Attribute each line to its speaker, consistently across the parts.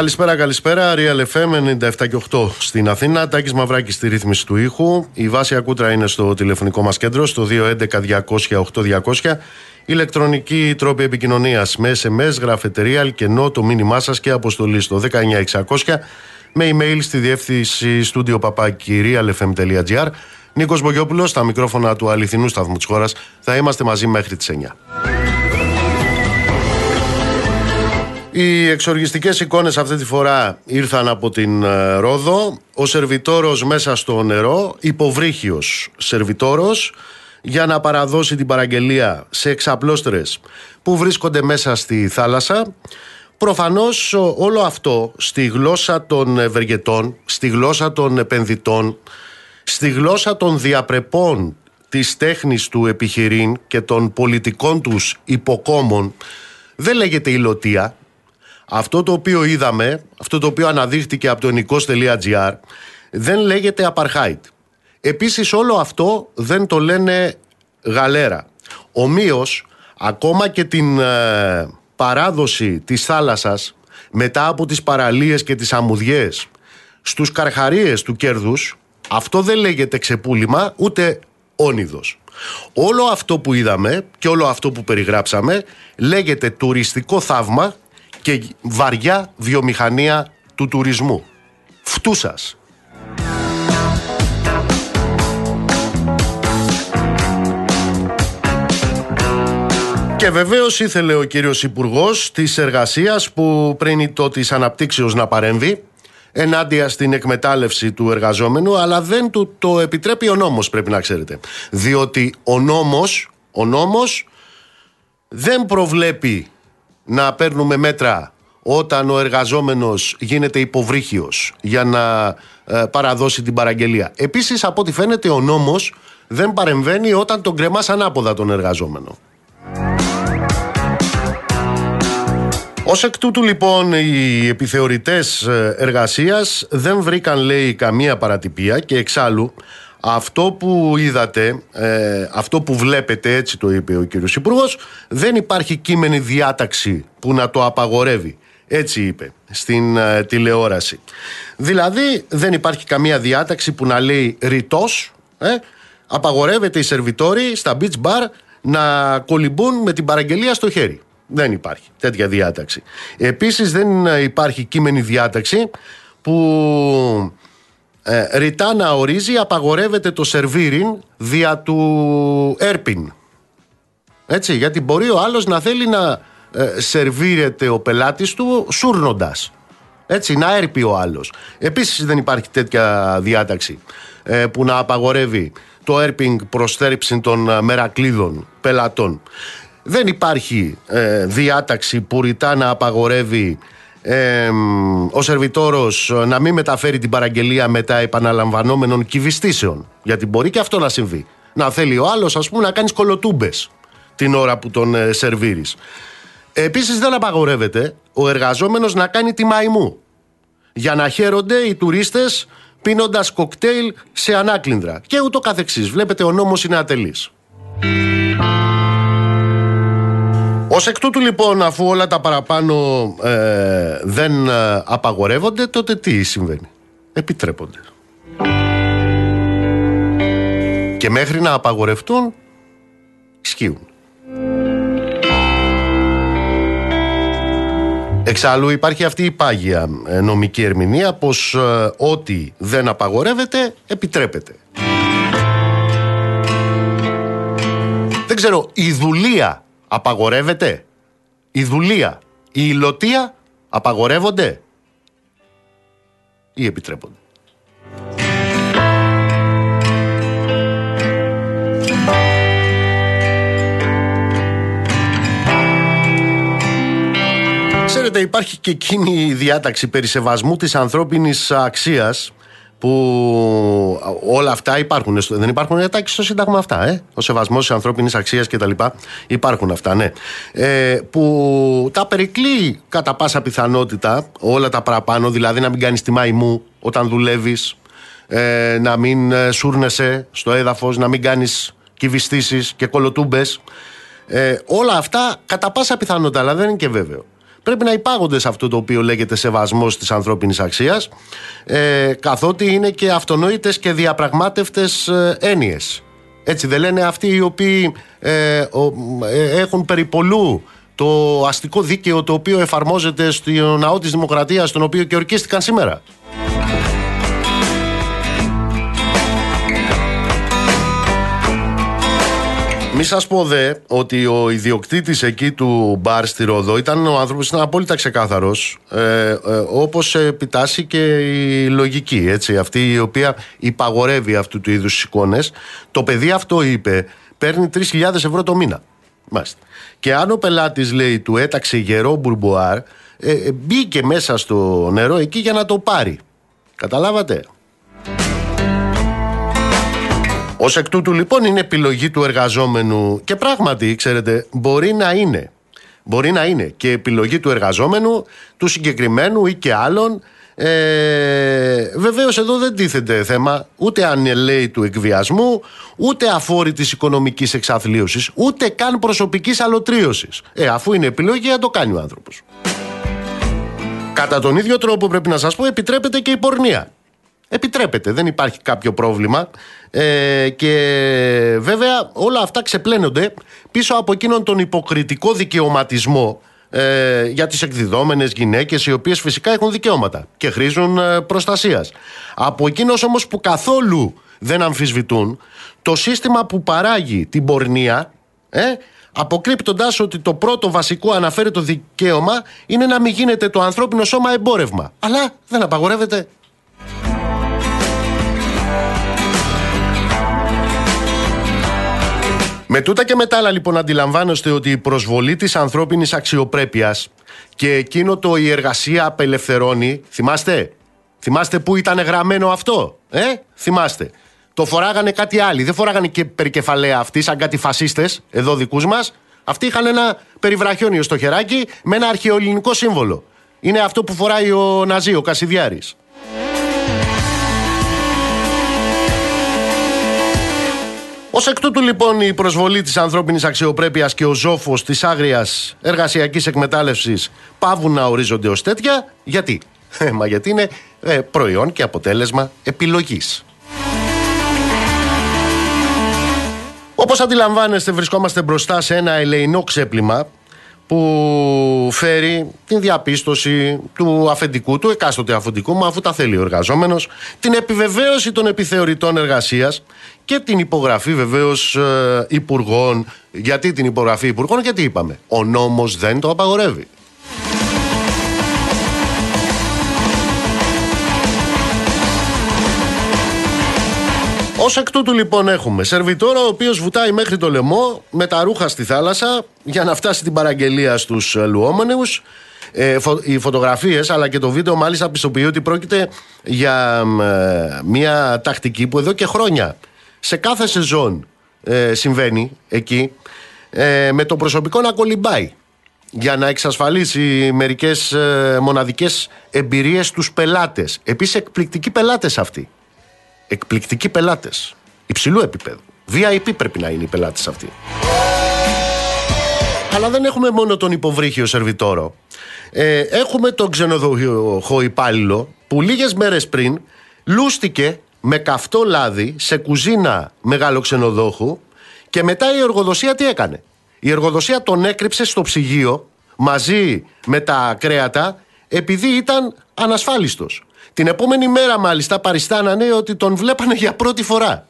Speaker 1: Καλησπέρα, καλησπέρα. Real FM 97 και 8 στην Αθήνα. Τάκης Μαυράκης στη ρύθμιση του ήχου. Η βάση ακούτρα είναι στο τηλεφωνικό μας κέντρο, στο 211-200-8200. Ηλεκτρονική τρόπη επικοινωνίας με SMS, γραφετερία, αλκενό, το μήνυμά σας και αποστολή στο 19600 με email στη διεύθυνση στούντιο παπακυρίαλfm.gr. Νίκος Μπογιόπουλος, στα μικρόφωνα του αληθινού σταθμού της χώρας. Θα είμαστε μαζί μέχρι τις 9. Οι εξοργιστικές εικόνες αυτή τη φορά ήρθαν από την ε, Ρόδο. Ο σερβιτόρος μέσα στο νερό, υποβρύχιος σερβιτόρος, για να παραδώσει την παραγγελία σε εξαπλώστερες που βρίσκονται μέσα στη θάλασσα. Προφανώς όλο αυτό στη γλώσσα των ευεργετών, στη γλώσσα των επενδυτών, στη γλώσσα των διαπρεπών της τέχνης του επιχειρήν και των πολιτικών τους υποκόμων δεν λέγεται υλωτία, αυτό το οποίο είδαμε, αυτό το οποίο αναδείχθηκε από το εικος.gr δεν λέγεται apartheid. Επίσης όλο αυτό δεν το λένε γαλέρα. Ομοίως, ακόμα και την ε, παράδοση της θάλασσας μετά από τις παραλίες και τις αμμουδιές στους καρχαρίες του κέρδους, αυτό δεν λέγεται ξεπούλημα ούτε όνειδος. Όλο αυτό που είδαμε και όλο αυτό που περιγράψαμε λέγεται τουριστικό θαύμα και βαριά βιομηχανία του τουρισμού. Φτούσας. Και βεβαίως ήθελε ο κύριος Υπουργός της Εργασίας που πριν το της αναπτύξεως να παρέμβει ενάντια στην εκμετάλλευση του εργαζόμενου, αλλά δεν του το επιτρέπει ο νόμος πρέπει να ξέρετε. Διότι ο νόμος, ο νόμος δεν προβλέπει να παίρνουμε μέτρα όταν ο εργαζόμενος γίνεται υποβρύχιος για να ε, παραδώσει την παραγγελία. Επίσης από ό,τι φαίνεται ο νόμος δεν παρεμβαίνει όταν τον κρεμάς ανάποδα τον εργαζόμενο. Ως εκ τούτου λοιπόν οι επιθεωρητές ε, εργασίας δεν βρήκαν λέει καμία παρατυπία και εξάλλου αυτό που είδατε, ε, αυτό που βλέπετε, έτσι το είπε ο κύριος Υπουργός, δεν υπάρχει κείμενη διάταξη που να το απαγορεύει. Έτσι είπε στην ε, τηλεόραση. Δηλαδή δεν υπάρχει καμία διάταξη που να λέει ρητός, ε, απαγορεύεται οι σερβιτόροι στα beach bar να κολυμπούν με την παραγγελία στο χέρι. Δεν υπάρχει τέτοια διάταξη. Επίσης δεν υπάρχει κείμενη διάταξη που ε, ρητά να ορίζει απαγορεύεται το σερβίριν δια του έρπιν. Έτσι, γιατί μπορεί ο άλλος να θέλει να ε, σερβίρεται ο πελάτης του σούρνοντας. Έτσι, να έρπει ο άλλος. Επίσης δεν υπάρχει τέτοια διάταξη ε, που να απαγορεύει το έρπινγκ προς των ε, μερακλείδων πελατών. Δεν υπάρχει ε, διάταξη που ρητά να απαγορεύει ο σερβιτόρος να μην μεταφέρει την παραγγελία μετά επαναλαμβανόμενων κυβιστήσεων. Γιατί μπορεί και αυτό να συμβεί. Να θέλει ο άλλος ας πούμε να κάνεις κολοτούμπες την ώρα που τον ε, σερβίρεις. Επίσης δεν απαγορεύεται ο εργαζόμενος να κάνει τη μαϊμού. Για να χαίρονται οι τουρίστες πίνοντας κοκτέιλ σε ανάκλυνδρα και ούτω καθεξής. Βλέπετε ο νόμος είναι ατελής. Ω εκ τούτου λοιπόν, αφού όλα τα παραπάνω ε, δεν ε, απαγορεύονται, τότε τι συμβαίνει; Επιτρέπονται. Και μέχρι να απαγορευτούν, ισχύουν. Εξάλλου υπάρχει αυτή η πάγια ε, νομική ερμηνεία πως ό,τι δεν απαγορεύεται επιτρέπεται. Δεν ξέρω, η δουλεία απαγορεύεται; Η δουλεία, η υλοτία απαγορεύονται; Ή επιτρέπονται; Ξέρετε υπάρχει και εκείνη η διάταξη περί σεβασμού της ανθρώπινης αξίας που όλα αυτά υπάρχουν. Δεν υπάρχουν εντάξει στο Σύνταγμα αυτά. Ε; Ο σεβασμός της ανθρώπινης αξίας κτλ. Υπάρχουν αυτά, ναι. Ε, που τα περικλεί κατά πάσα πιθανότητα όλα τα παραπάνω, δηλαδή να μην κάνεις τη μαϊμού όταν δουλεύεις, ε, να μην ε, σούρνεσαι στο έδαφος, να μην κάνεις κυβιστήσεις και κολοτούμπες. Ε, όλα αυτά κατά πάσα πιθανότητα, αλλά δεν είναι και βέβαιο. Πρέπει να υπάγονται σε αυτό το οποίο λέγεται σεβασμός της ανθρώπινης αξίας ε, καθότι είναι και αυτονόητες και διαπραγμάτευτες ε, έννοιες. Έτσι δεν λένε αυτοί οι οποίοι ε, ε, έχουν περιπολού το αστικό δίκαιο το οποίο εφαρμόζεται στο ναό της Δημοκρατίας τον οποίο και ορκίστηκαν σήμερα. Μη σας πω δε ότι ο ιδιοκτήτης εκεί του μπαρ στη Ρόδο ήταν ο άνθρωπος, ήταν απόλυτα ξεκάθαρος. Ε, ε, Όπως επιτάσσει και η λογική, έτσι, αυτή η οποία υπαγορεύει αυτού του είδους εικόνες. Το παιδί αυτό είπε, παίρνει 3.000 ευρώ το μήνα. Μάλιστα. Και αν ο πελάτης λέει του έταξε γερό μπουρμπουάρ, ε, ε, μπήκε μέσα στο νερό εκεί για να το πάρει. Καταλάβατε. Ω εκ τούτου λοιπόν είναι επιλογή του εργαζόμενου και πράγματι, ξέρετε, μπορεί να είναι. Μπορεί να είναι και επιλογή του εργαζόμενου, του συγκεκριμένου ή και άλλων. Ε, βεβαίως εδώ δεν τίθεται θέμα ούτε αν λέει του εκβιασμού ούτε αφόρητης οικονομικής εξαθλίωσης ούτε καν προσωπικής αλωτρίωσης ε, αφού είναι επιλογή να το κάνει ο άνθρωπος Κατά τον ίδιο τρόπο πρέπει να σας πω επιτρέπεται και η πορνεία Επιτρέπεται, δεν υπάρχει κάποιο πρόβλημα. Ε, και βέβαια όλα αυτά ξεπλένονται πίσω από εκείνον τον υποκριτικό δικαιωματισμό ε, για τις εκδιδόμενες γυναίκες οι οποίες φυσικά έχουν δικαιώματα και χρήζουν ε, προστασίας. Από εκείνος όμως που καθόλου δεν αμφισβητούν το σύστημα που παράγει την πορνεία ε, αποκρύπτοντας ότι το πρώτο βασικό αναφέρει το δικαίωμα είναι να μην γίνεται το ανθρώπινο σώμα εμπόρευμα. Αλλά δεν απαγορεύεται Με τούτα και μετά άλλα λοιπόν αντιλαμβάνεστε ότι η προσβολή της ανθρώπινης αξιοπρέπειας και εκείνο το η εργασία απελευθερώνει, θυμάστε, θυμάστε που ήταν γραμμένο αυτό, ε, θυμάστε. Το φοράγανε κάτι άλλοι, δεν φοράγανε και περικεφαλαία αυτοί σαν κάτι φασίστες, εδώ δικούς μας. Αυτοί είχαν ένα περιβραχιόνιο στο χεράκι με ένα αρχαιοελληνικό σύμβολο. Είναι αυτό που φοράει ο Ναζί, ο Κασιδιάρης. Ω εκ τούτου λοιπόν η προσβολή της ανθρώπινης αξιοπρέπειας και ο ζόφο της άγριας εργασιακής εκμετάλλευσης πάβουν να ορίζονται ως τέτοια. Γιατί; Ε, μα γιατί είναι ε, προϊόν και αποτέλεσμα επιλογής. Όπως αντιλαμβάνεστε βρισκόμαστε μπροστά σε ένα ελεηνό ξέπλυμα που φέρει την διαπίστωση του αφεντικού, του εκάστοτε αφεντικού, μα αφού τα θέλει ο εργαζόμενος, την επιβεβαίωση των επιθεωρητών εργασίας και την υπογραφή βεβαίως ε, υπουργών. Γιατί την υπογραφή υπουργών, γιατί είπαμε. Ο νόμος δεν το απαγορεύει. Ω εκ τούτου λοιπόν έχουμε σερβιτόρο ο οποίος βουτάει μέχρι το λαιμό με τα ρούχα στη θάλασσα για να φτάσει την παραγγελία στους ε, λουόμενους. Ε, οι φωτογραφίες αλλά και το βίντεο μάλιστα πιστοποιεί ότι πρόκειται για ε, μια τακτική που εδώ και χρόνια σε κάθε σεζόν ε, συμβαίνει εκεί με το προσωπικό να κολυμπάει για να εξασφαλίσει μερικές μοναδικές εμπειρίες στους πελάτες. Επίσης εκπληκτικοί πελάτες αυτοί. Εκπληκτικοί πελάτες. Υψηλού επίπεδου. VIP πρέπει να είναι οι πελάτες αυτοί. Αλλά δεν έχουμε μόνο τον υποβρύχιο σερβιτόρο. Ε, έχουμε τον ξενοδοχείο υπάλληλο που λίγες μέρες πριν λούστηκε με καυτό λάδι σε κουζίνα μεγάλο ξενοδόχου και μετά η εργοδοσία τι έκανε; Η εργοδοσία τον έκρυψε στο ψυγείο μαζί με τα κρέατα επειδή ήταν ανασφάλιστος. Την επόμενη μέρα μάλιστα παριστάνανε ότι τον βλέπανε για πρώτη φορά.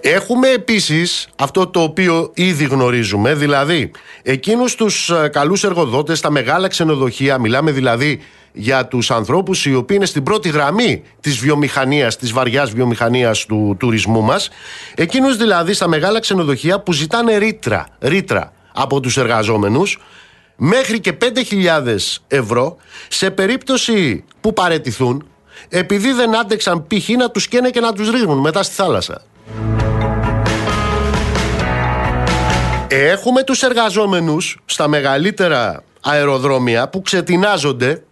Speaker 1: Έχουμε επίσης αυτό το οποίο ήδη γνωρίζουμε, δηλαδή εκείνους τους ε, καλούς εργοδότες στα μεγάλα ξενοδοχεία, μιλάμε δηλαδή για τους ανθρώπους οι οποίοι είναι στην πρώτη γραμμή της βιομηχανίας, της βαριάς βιομηχανίας του τουρισμού μας, εκείνους δηλαδή στα μεγάλα ξενοδοχεία που ζητάνε ρήτρα, ρήτρα από τους εργαζόμενους, μέχρι και 5.000 ευρώ σε περίπτωση που παρετηθούν επειδή δεν άντεξαν π.χ. να τους καίνε και να τους ρίχνουν μετά στη θάλασσα. Έχουμε τους εργαζόμενους στα μεγαλύτερα αεροδρόμια που ξετινάζονται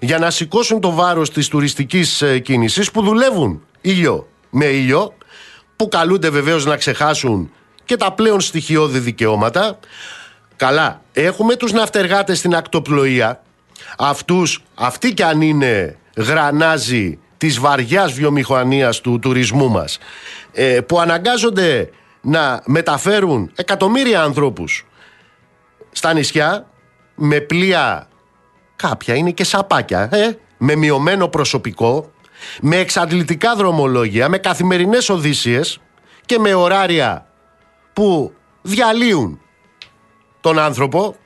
Speaker 1: για να σηκώσουν το βάρος της τουριστικής ε, κίνησης που δουλεύουν ήλιο με ήλιο που καλούνται βεβαίως να ξεχάσουν και τα πλέον στοιχειώδη δικαιώματα Καλά, έχουμε τους ναυτεργάτες στην ακτοπλοεία, αυτούς, αυτοί κι αν είναι γρανάζι της βαριάς βιομηχανίας του τουρισμού μας, ε, που αναγκάζονται να μεταφέρουν εκατομμύρια ανθρώπους στα νησιά με πλοία κάποια είναι και σαπάκια ε, με μειωμένο προσωπικό με εξαντλητικά δρομολόγια με καθημερινές οδύσιες και με ωράρια που διαλύουν τον άνθρωπο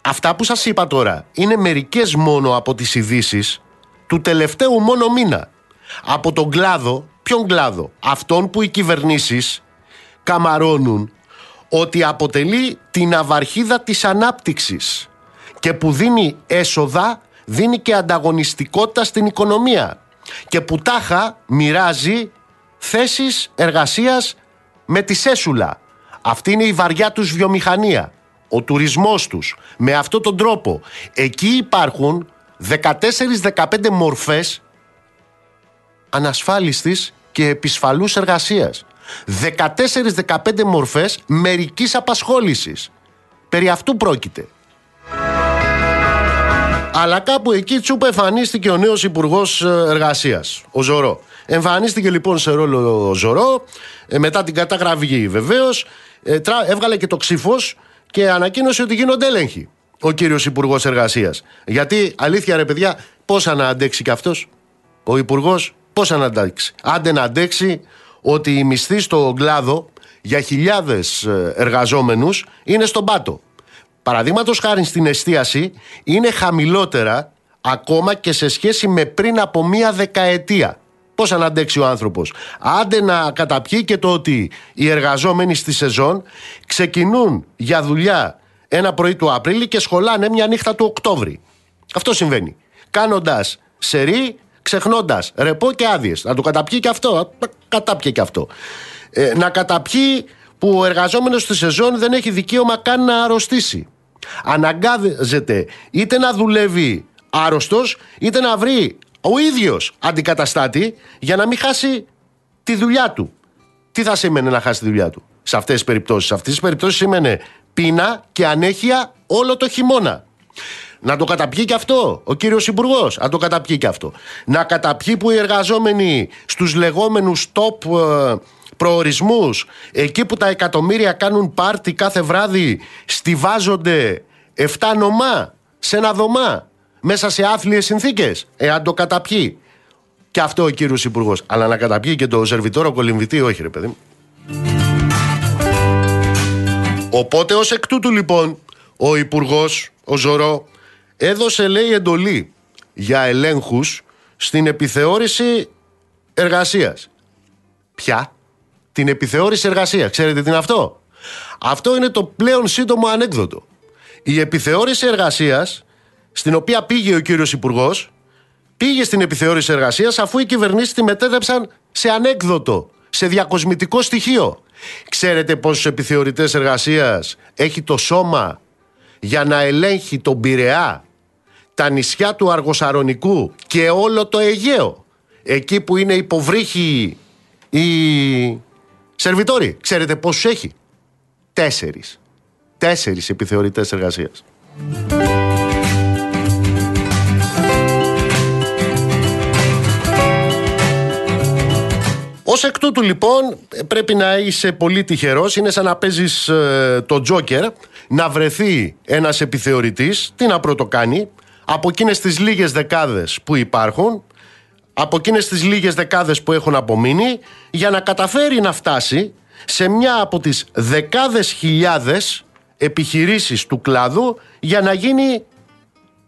Speaker 1: αυτά που σας είπα τώρα είναι μερικές μόνο από τις ειδήσεις του τελευταίου μόνο μήνα από τον κλάδο ποιον κλάδο αυτόν που οι κυβερνήσεις καμαρώνουν ότι αποτελεί την αυαρχίδα της ανάπτυξης και που δίνει έσοδα, δίνει και ανταγωνιστικότητα στην οικονομία και που τάχα μοιράζει θέσεις εργασίας με τη σέσουλα. Αυτή είναι η βαριά τους βιομηχανία, ο τουρισμός τους. Με αυτόν τον τρόπο, εκεί υπάρχουν 14-15 μορφές ανασφάλιστης και επισφαλούς εργασίας. 14-15 μορφές μερικής απασχόλησης. Περί αυτού πρόκειται. Αλλά κάπου εκεί τσούπ εμφανίστηκε ο νέος υπουργός ε, Εργασίας, ο Ζωρό. Εμφανίστηκε λοιπόν σε ρόλο ο Ζωρό, ε, μετά την καταγραφή βεβαίως, ε, έβγαλε και το ξύφος και ανακοίνωσε ότι γίνονται έλεγχοι ο κύριος υπουργός Εργασίας. Γιατί αλήθεια ρε παιδιά, πώς να αντέξει κι αυτός, ο υπουργός, πώς να αντέξει; Άντε να αντέξει ότι οι μισθοί στο κλάδο για χιλιάδες ε, εργαζόμενους είναι στον πάτο. Παραδείγματος χάρη στην εστίαση είναι χαμηλότερα ακόμα και σε σχέση με πριν από μία δεκαετία. Πώς να αντέξει ο άνθρωπος. Άντε να καταπιεί και το ότι οι εργαζόμενοι στη σεζόν ξεκινούν για δουλειά ένα πρωί του Απρίλη και σχολάνε μια νύχτα του Οκτώβρη. Αυτό συμβαίνει. Κάνοντας σερή ξεχνώντας ρεπό και άδειες. Να το καταπιεί και αυτό. Κατάπιε και αυτό. Ε, να καταπιεί που ο εργαζόμενος στη σεζόν δεν έχει δικαίωμα καν να αρρωστήσει. Αναγκάζεται είτε να δουλεύει άρρωστος, είτε να βρει ο ίδιος αντικαταστάτη για να μην χάσει τη δουλειά του. Τι θα σημαίνει να χάσει τη δουλειά του; Σε αυτές τις περιπτώσεις. Σε αυτές τις περιπτώσεις σημαίνει πείνα και ανέχεια όλο το χειμώνα. Να το καταπιεί και αυτό ο κύριος Υπουργός. Να το καταπιεί και αυτό. Να καταπιεί που οι εργαζόμενοι στους λεγόμενους top ε, προορισμούς, εκεί που τα εκατομμύρια κάνουν πάρτι κάθε βράδυ, στηβάζονται 7 νομά σε ένα δωμά μέσα σε άθλιες συνθήκες. Εάν το καταπιεί. Και αυτό ο κύριος Υπουργός. Αλλά να καταπιεί και το σερβιτόρο κολυμβητή, όχι ρε παιδί. Οπότε ως εκ τούτου λοιπόν ο υπουργός, ο Ζωρό, έδωσε λέει εντολή για ελέγχους στην επιθεώρηση εργασίας. Ποια; Την επιθεώρηση εργασίας. Ξέρετε τι είναι αυτό; Αυτό είναι το πλέον σύντομο ανέκδοτο. Η επιθεώρηση εργασίας, στην οποία πήγε ο κύριος υπουργός, πήγε στην επιθεώρηση εργασίας αφού οι κυβερνήσεις τη μετέδεψαν σε ανέκδοτο, σε διακοσμητικό στοιχείο. Ξέρετε πόσους επιθεωρητές εργασίας έχει το σώμα για να ελέγχει τον Πειραιά, τα νησιά του Αργοσαρονικού και όλο το Αιγαίο. Εκεί που είναι υποβρύχοι οι σερβιτόροι. Ξέρετε πόσους έχει; Τέσσερις. Τέσσερις επιθεωρητές εργασίας. Ω εκ τούτου λοιπόν πρέπει να είσαι πολύ τυχερός. Είναι σαν να παίζεις ε, το Τζόκερ, να βρεθεί ένας επιθεωρητής. Τι να πρώτο κάνει, από εκείνες τις λίγες δεκάδες που υπάρχουν, από εκείνες τις λίγες δεκάδες που έχουν απομείνει, για να καταφέρει να φτάσει σε μια από τις δεκάδες χιλιάδες επιχειρήσεις του κλάδου για να γίνει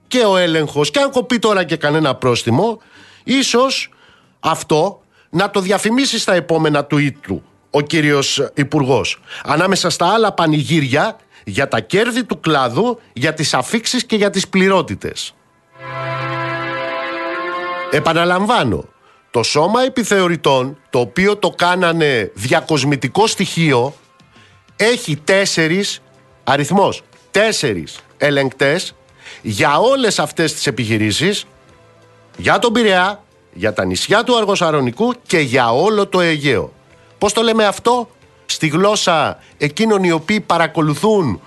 Speaker 1: και ο έλεγχος και αν κοπεί τώρα και κανένα πρόστιμο ίσως αυτό να το διαφημίσεις στα επόμενα tweet του ο κύριος υπουργός. Ανάμεσα στα άλλα πανηγύρια για τα κέρδη του κλάδου, για τις αφήξεις και για τις πληρότητες. Επαναλαμβάνω, το σώμα επιθεωρητών, το οποίο το κάνανε διακοσμητικό στοιχείο, έχει τέσσερις, αριθμός, τέσσερις ελεγκτές για όλες αυτές τις επιχειρήσεις, για τον Πειραιά, για τα νησιά του Αργοσαρονικού και για όλο το Αιγαίο. Πώς το λέμε αυτό; στη γλώσσα εκείνων οι οποίοι παρακολουθούν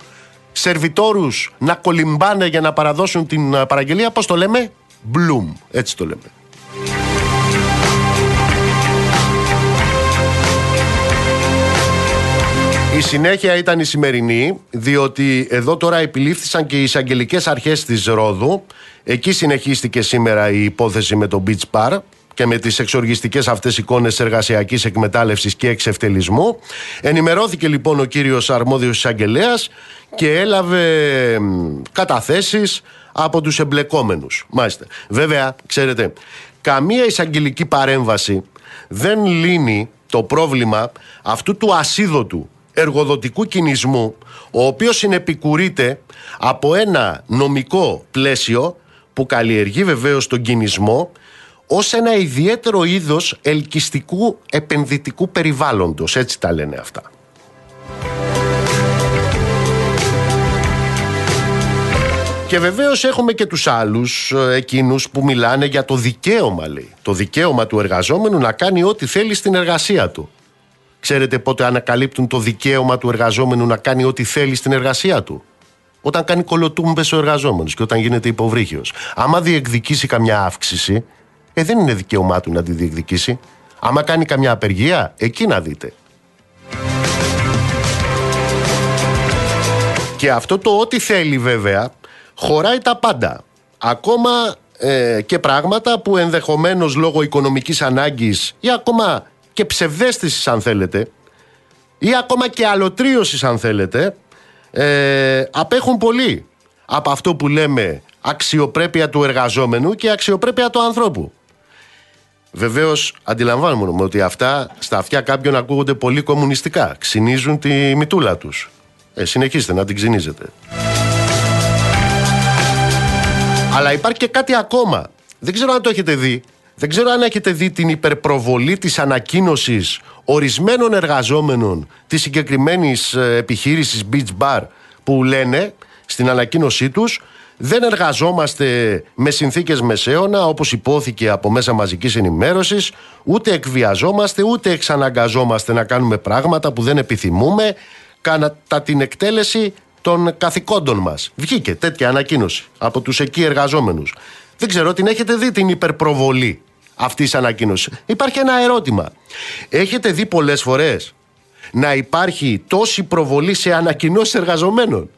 Speaker 1: σερβιτόρους να κολυμπάνε για να παραδώσουν την ε, παραγγελία, πώς το λέμε, Bloom, έτσι το λέμε. Η συνέχεια ήταν η σημερινή, διότι εδώ τώρα επιλήφθησαν και οι εισαγγελικές αρχές της Ρόδου. Εκεί συνεχίστηκε σήμερα η υπόθεση με το Beach Bar και με τις εξοργιστικές αυτές εικόνες εργασιακής εκμετάλλευσης και εξευτελισμού. Ενημερώθηκε λοιπόν ο κύριος αρμόδιος εισαγγελέας και έλαβε καταθέσεις από τους εμπλεκόμενους. Μάλιστα. Βέβαια, ξέρετε, καμία εισαγγελική παρέμβαση δεν λύνει το πρόβλημα αυτού του ασίδωτου εργοδοτικού κινησμού ο οποίος συνεπικουρείται από ένα νομικό πλαίσιο που καλλιεργεί βεβαίως τον κινησμό ως ένα ιδιαίτερο είδος ελκυστικού επενδυτικού περιβάλλοντος. Έτσι τα λένε αυτά. Και βεβαίως έχουμε και τους άλλους ε, εκείνους που μιλάνε για το δικαίωμα λέει. Το δικαίωμα του εργαζόμενου να κάνει ό,τι θέλει στην εργασία του. Ξέρετε πότε ανακαλύπτουν το δικαίωμα του εργαζόμενου να κάνει ό,τι θέλει στην εργασία του; Όταν κάνει κολοτούμπες ο εργαζόμενος και όταν γίνεται υποβρύχιος. Άμα διεκδικήσει καμιά αύξηση, ε, δεν είναι δικαίωμά του να τη διεκδικήσει. Άμα κάνει καμιά απεργία, εκεί να δείτε. Και αυτό το ό,τι θέλει βέβαια χωράει τα πάντα. Ακόμα ε, και πράγματα που ενδεχομένως λόγω οικονομικής ανάγκης ή ακόμα και ψευδέστησης αν θέλετε ή ακόμα και αλωτρίωσης αν θέλετε ε, απέχουν πολύ από αυτό που λέμε αξιοπρέπεια του εργαζόμενου και αξιοπρέπεια του ανθρώπου. Βεβαίως, αντιλαμβάνομαι ότι αυτά στα αυτιά κάποιων ακούγονται πολύ κομμουνιστικά. Ξυνίζουν τη μητούλα τους. Ε, συνεχίστε να την ξυνίζετε. Αλλά υπάρχει και κάτι ακόμα. Δεν ξέρω αν το έχετε δει. Δεν ξέρω αν έχετε δει την υπερπροβολή της ανακοίνωσης ορισμένων εργαζόμενων της συγκεκριμένης ε, επιχείρησης Beach Bar που λένε στην ανακοίνωσή τους δεν εργαζόμαστε με συνθήκες μεσαίωνα όπως υπόθηκε από μέσα μαζικής ενημέρωσης ούτε εκβιαζόμαστε ούτε εξαναγκαζόμαστε να κάνουμε πράγματα που δεν επιθυμούμε κατά την εκτέλεση των καθηκόντων μας. Βγήκε τέτοια ανακοίνωση από τους εκεί εργαζόμενους. Δεν ξέρω την έχετε δει την υπερπροβολή; Αυτής της ανακοίνωσης. Υπάρχει ένα ερώτημα. Έχετε δει πολλές φορές να υπάρχει τόση προβολή σε ανακοινώσεις εργαζομένων;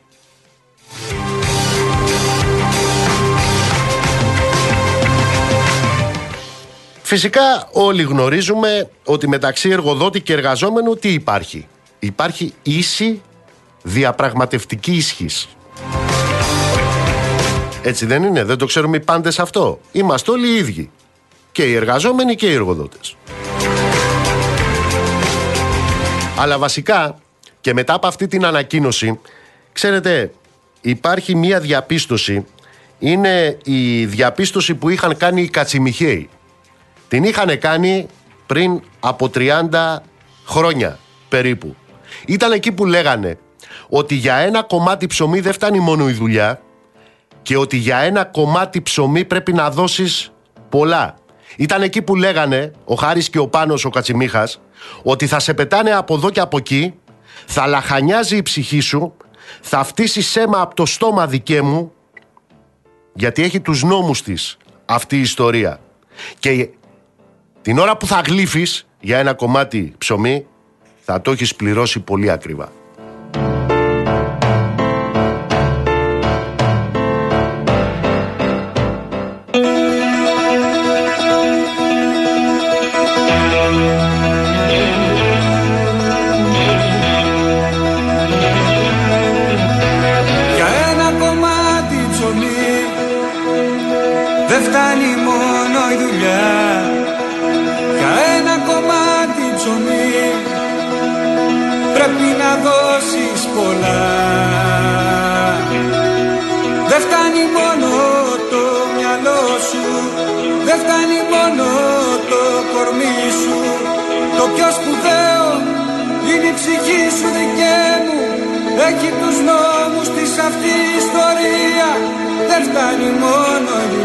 Speaker 1: Φυσικά όλοι γνωρίζουμε ότι μεταξύ εργοδότη και εργαζόμενου τι υπάρχει. Υπάρχει ίση διαπραγματευτική ισχύς. Έτσι δεν είναι, δεν το ξέρουμε οι πάντες αυτό; Είμαστε όλοι οι ίδιοι. Και οι εργαζόμενοι και οι εργοδότες. Αλλά βασικά και μετά από αυτή την ανακοίνωση, ξέρετε, υπάρχει μία διαπίστωση. Είναι η διαπίστωση που είχαν κάνει οι Κατσιμιχαίοι. Την είχαν κάνει πριν από 30 χρόνια περίπου. Ήταν εκεί που λέγανε ότι για ένα κομμάτι ψωμί δεν φτάνει μόνο η δουλειά και ότι για ένα κομμάτι ψωμί πρέπει να δώσεις πολλά. Ήταν εκεί που λέγανε ο Χάρης και ο Πάνος ο Κατσιμίχας ότι θα σε πετάνε από εδώ και από εκεί, θα λαχανιάζει η ψυχή σου, θα φτύσει σέμα από το στόμα δικέ μου γιατί έχει τους νόμους της αυτή η ιστορία. Και την ώρα που θα γλύφεις για ένα κομμάτι ψωμί θα το έχεις πληρώσει πολύ ακριβά.
Speaker 2: Έχει τους νόμους της αυτή η ιστορία. Δεν φτάνει μόνο η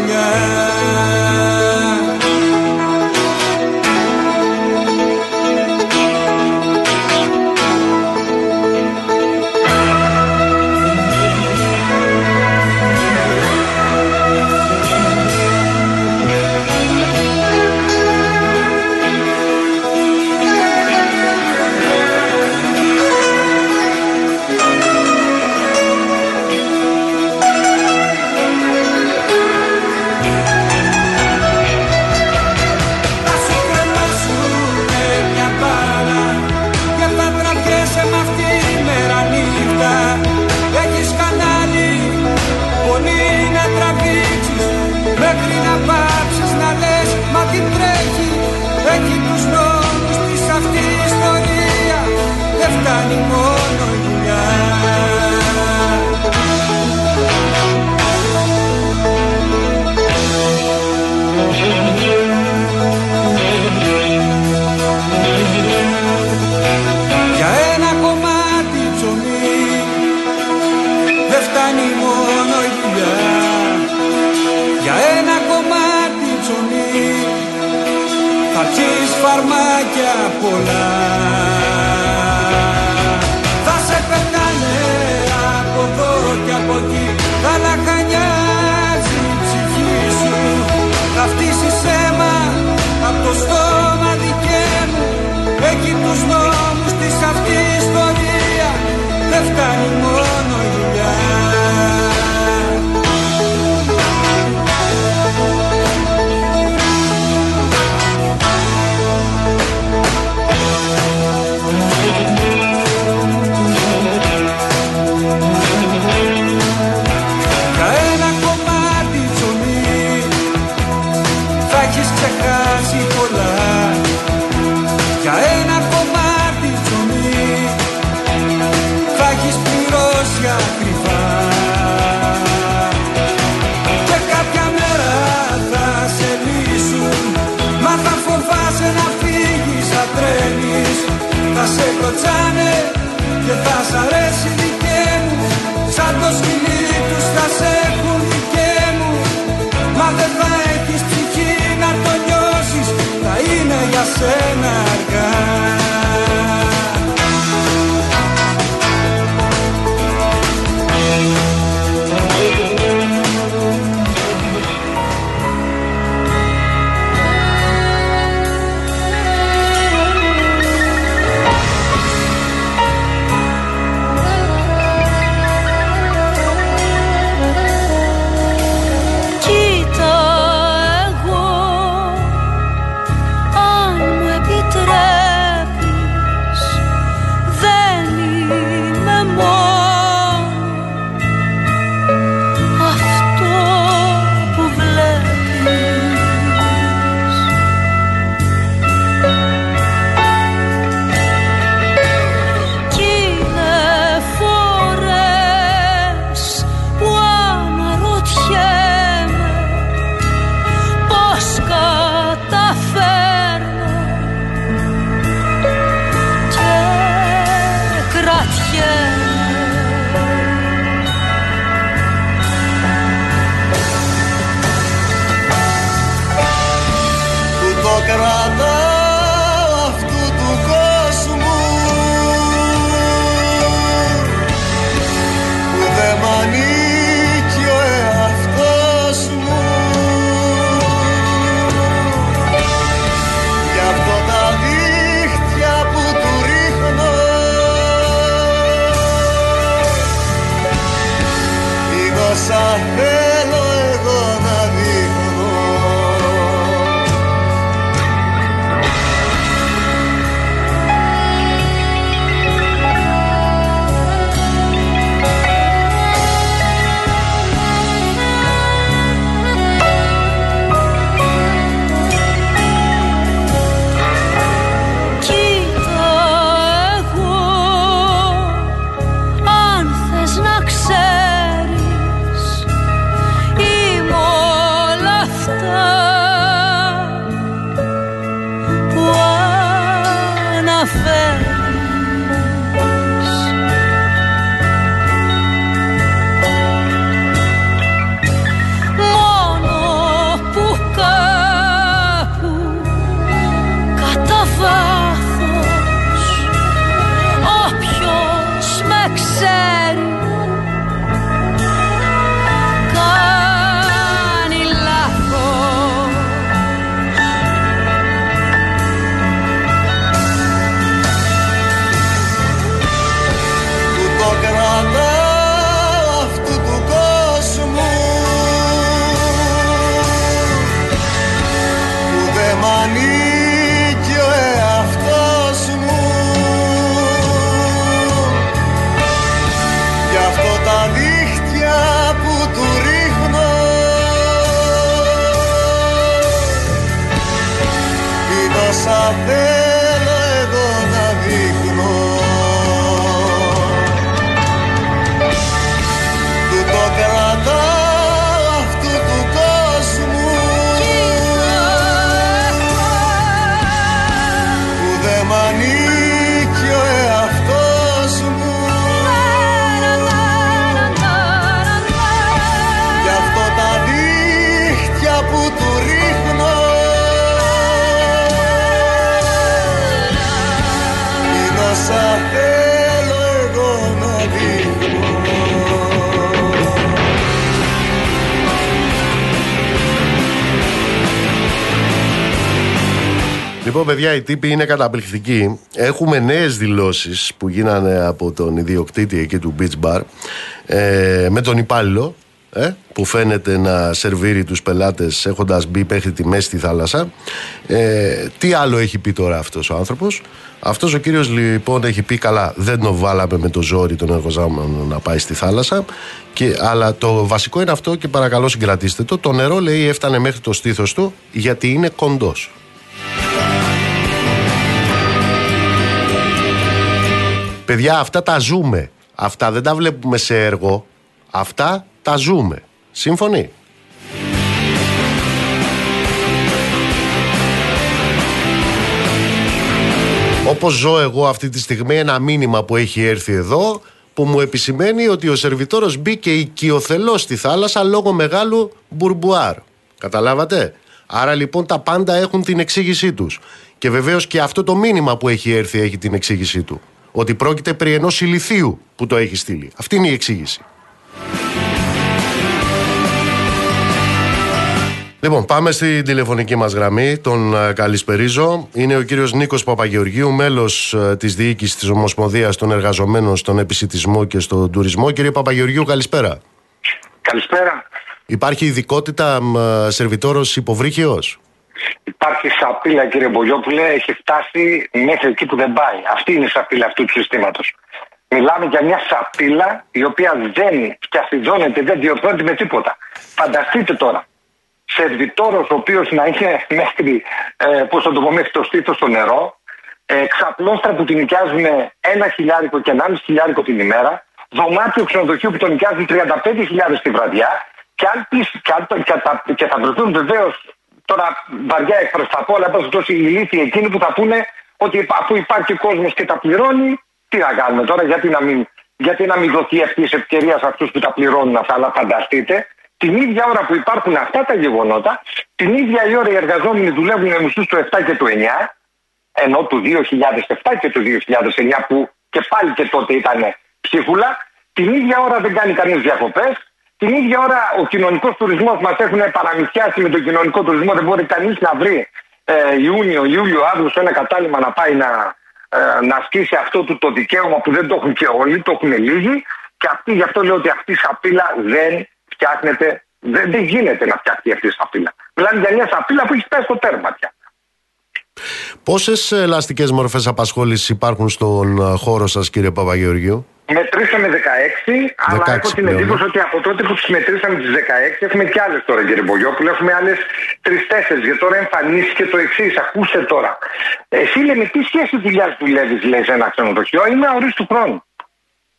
Speaker 3: είναι
Speaker 1: Λοιπόν, παιδιά, οι τύποι είναι καταπληκτικοί. Έχουμε νέες δηλώσεις που γίνανε από τον ιδιοκτήτη εκεί του Beach Bar ε, με τον υπάλληλο ε, που φαίνεται να σερβίρει τους πελάτες έχοντας μπει μέχρι τη μέση στη θάλασσα. Ε, τι άλλο έχει πει τώρα αυτός ο άνθρωπος; Αυτός ο κύριος λοιπόν έχει πει καλά δεν το βάλαμε με το ζόρι τον εργοζάμενο να πάει στη θάλασσα και, αλλά το βασικό είναι αυτό και παρακαλώ συγκρατήστε το. Το νερό λέει έφτανε μέχρι το στήθος του γιατί είναι κοντός Παιδιά αυτά τα ζούμε Αυτά δεν τα βλέπουμε σε έργο Αυτά τα ζούμε. Σύμφωνοι; Όπως ζω εγώ αυτή τη στιγμή ένα μήνυμα που έχει έρθει εδώ που μου επισημαίνει ότι ο σερβιτόρος μπήκε οικειοθελώς στη θάλασσα λόγω μεγάλου μπουρμπουάρ. Καταλάβατε; Άρα λοιπόν τα πάντα έχουν την εξήγησή τους. Και βεβαίως και αυτό το μήνυμα που έχει έρθει έχει την εξήγησή του. Ότι πρόκειται περί ενός ηλιθίου που το έχει στείλει. Αυτή είναι η εξήγηση. Λοιπόν, πάμε στην τηλεφωνική μας γραμμή. Τον uh, καλησπερίζω. Είναι ο κύριος Νίκος Παπαγεωργίου, μέλος uh, της διοίκησης της Ομοσπονδίας των Εργαζομένων στον Επισητισμό και στον Τουρισμό. Κύριε Παπαγεωργίου, καλησπέρα.
Speaker 4: Καλησπέρα.
Speaker 1: Υπάρχει ειδικότητα uh, σερβιτόρος υποβρύχιος;
Speaker 4: Υπάρχει σαπίλα, κύριε Μπογιόπουλε, έχει φτάσει μέχρι εκεί που δεν πάει. Αυτή είναι η σαπίλα αυτού του συστήματος. Μιλάμε για μια σαπίλα η οποία δεν φτιαφιδώνεται, δεν διορθώνεται με τίποτα. Φανταστείτε τώρα, σερβιτόρος ο οποίος να είχε μέχρι, ε, πώς το πω, μέχρι το στήθος στο νερό, ε, ξαπλώστρα που την νοικιάζουν ένα χιλιάρικο και ένα χιλιάρικο την ημέρα, δωμάτιο ξενοδοχείου που τον νοικιάζουν 35.000 τη βραδιά και, αν πεις, και, και, θα, και θα βρεθούν βεβαίως τώρα βαριά έκφραση θα πω, αλλά τόσο οι ηλίθιοι εκείνοι που θα πούνε ότι αφού υπάρχει κόσμος και τα πληρώνει, τι να κάνουμε τώρα, γιατί να μην, γιατί να μην δοθεί αυτή η ευκαιρία σε αυτούς που τα πληρώνουν αυτά. Αλλά φανταστείτε, την ίδια ώρα που υπάρχουν αυτά τα γεγονότα, την ίδια η ώρα οι εργαζόμενοι δουλεύουν με μισθούς του 7 και του 9, ενώ του 2007 και του 2009 που και πάλι και τότε ήταν ψίχουλα, την ίδια ώρα δεν κάνει κανείς διακοπές, την ίδια ώρα ο κοινωνικός τουρισμός μας έχουν παραμυθιάσει με τον κοινωνικό τουρισμό, δεν μπορεί κανείς να βρει ε, Ιούνιο, Ιούλιο, Αύγουστο ένα κατάλημα να πάει να, ε, να ασκήσει αυτό του το δικαίωμα που δεν το έχουν και όλοι, το έχουν λίγοι. Και αυτή, γι' αυτό λέω ότι αυτή η σαπίλα δεν φτιάχνεται, δεν, δεν γίνεται να φτιαχτεί αυτή η σαπίλα. Μιλάμε για μια σαπίλα που έχει πέσει στο τέρμα πια.
Speaker 1: Πόσες ελαστικέ μορφές απασχόλησης υπάρχουν στον ε, χώρο σας, κύριε Παπαγεωργίου,
Speaker 4: Μετρήσαμε 16, 16 αλλά έχω την εντύπωση ότι από τότε που τις μετρήσαμε τις 16 έχουμε και άλλες τώρα, κύριε Μπογιόπουλο. Έχουμε άλλες τρει-τέσσερι. Γιατί τώρα εμφανίστηκε το εξής. Ακούστε τώρα. Εσύ λέμε τι σχέση δουλειάς δουλεύεις, λέει, σε ένα ξενοδοχείο; Είμαι αορίστου χρόνου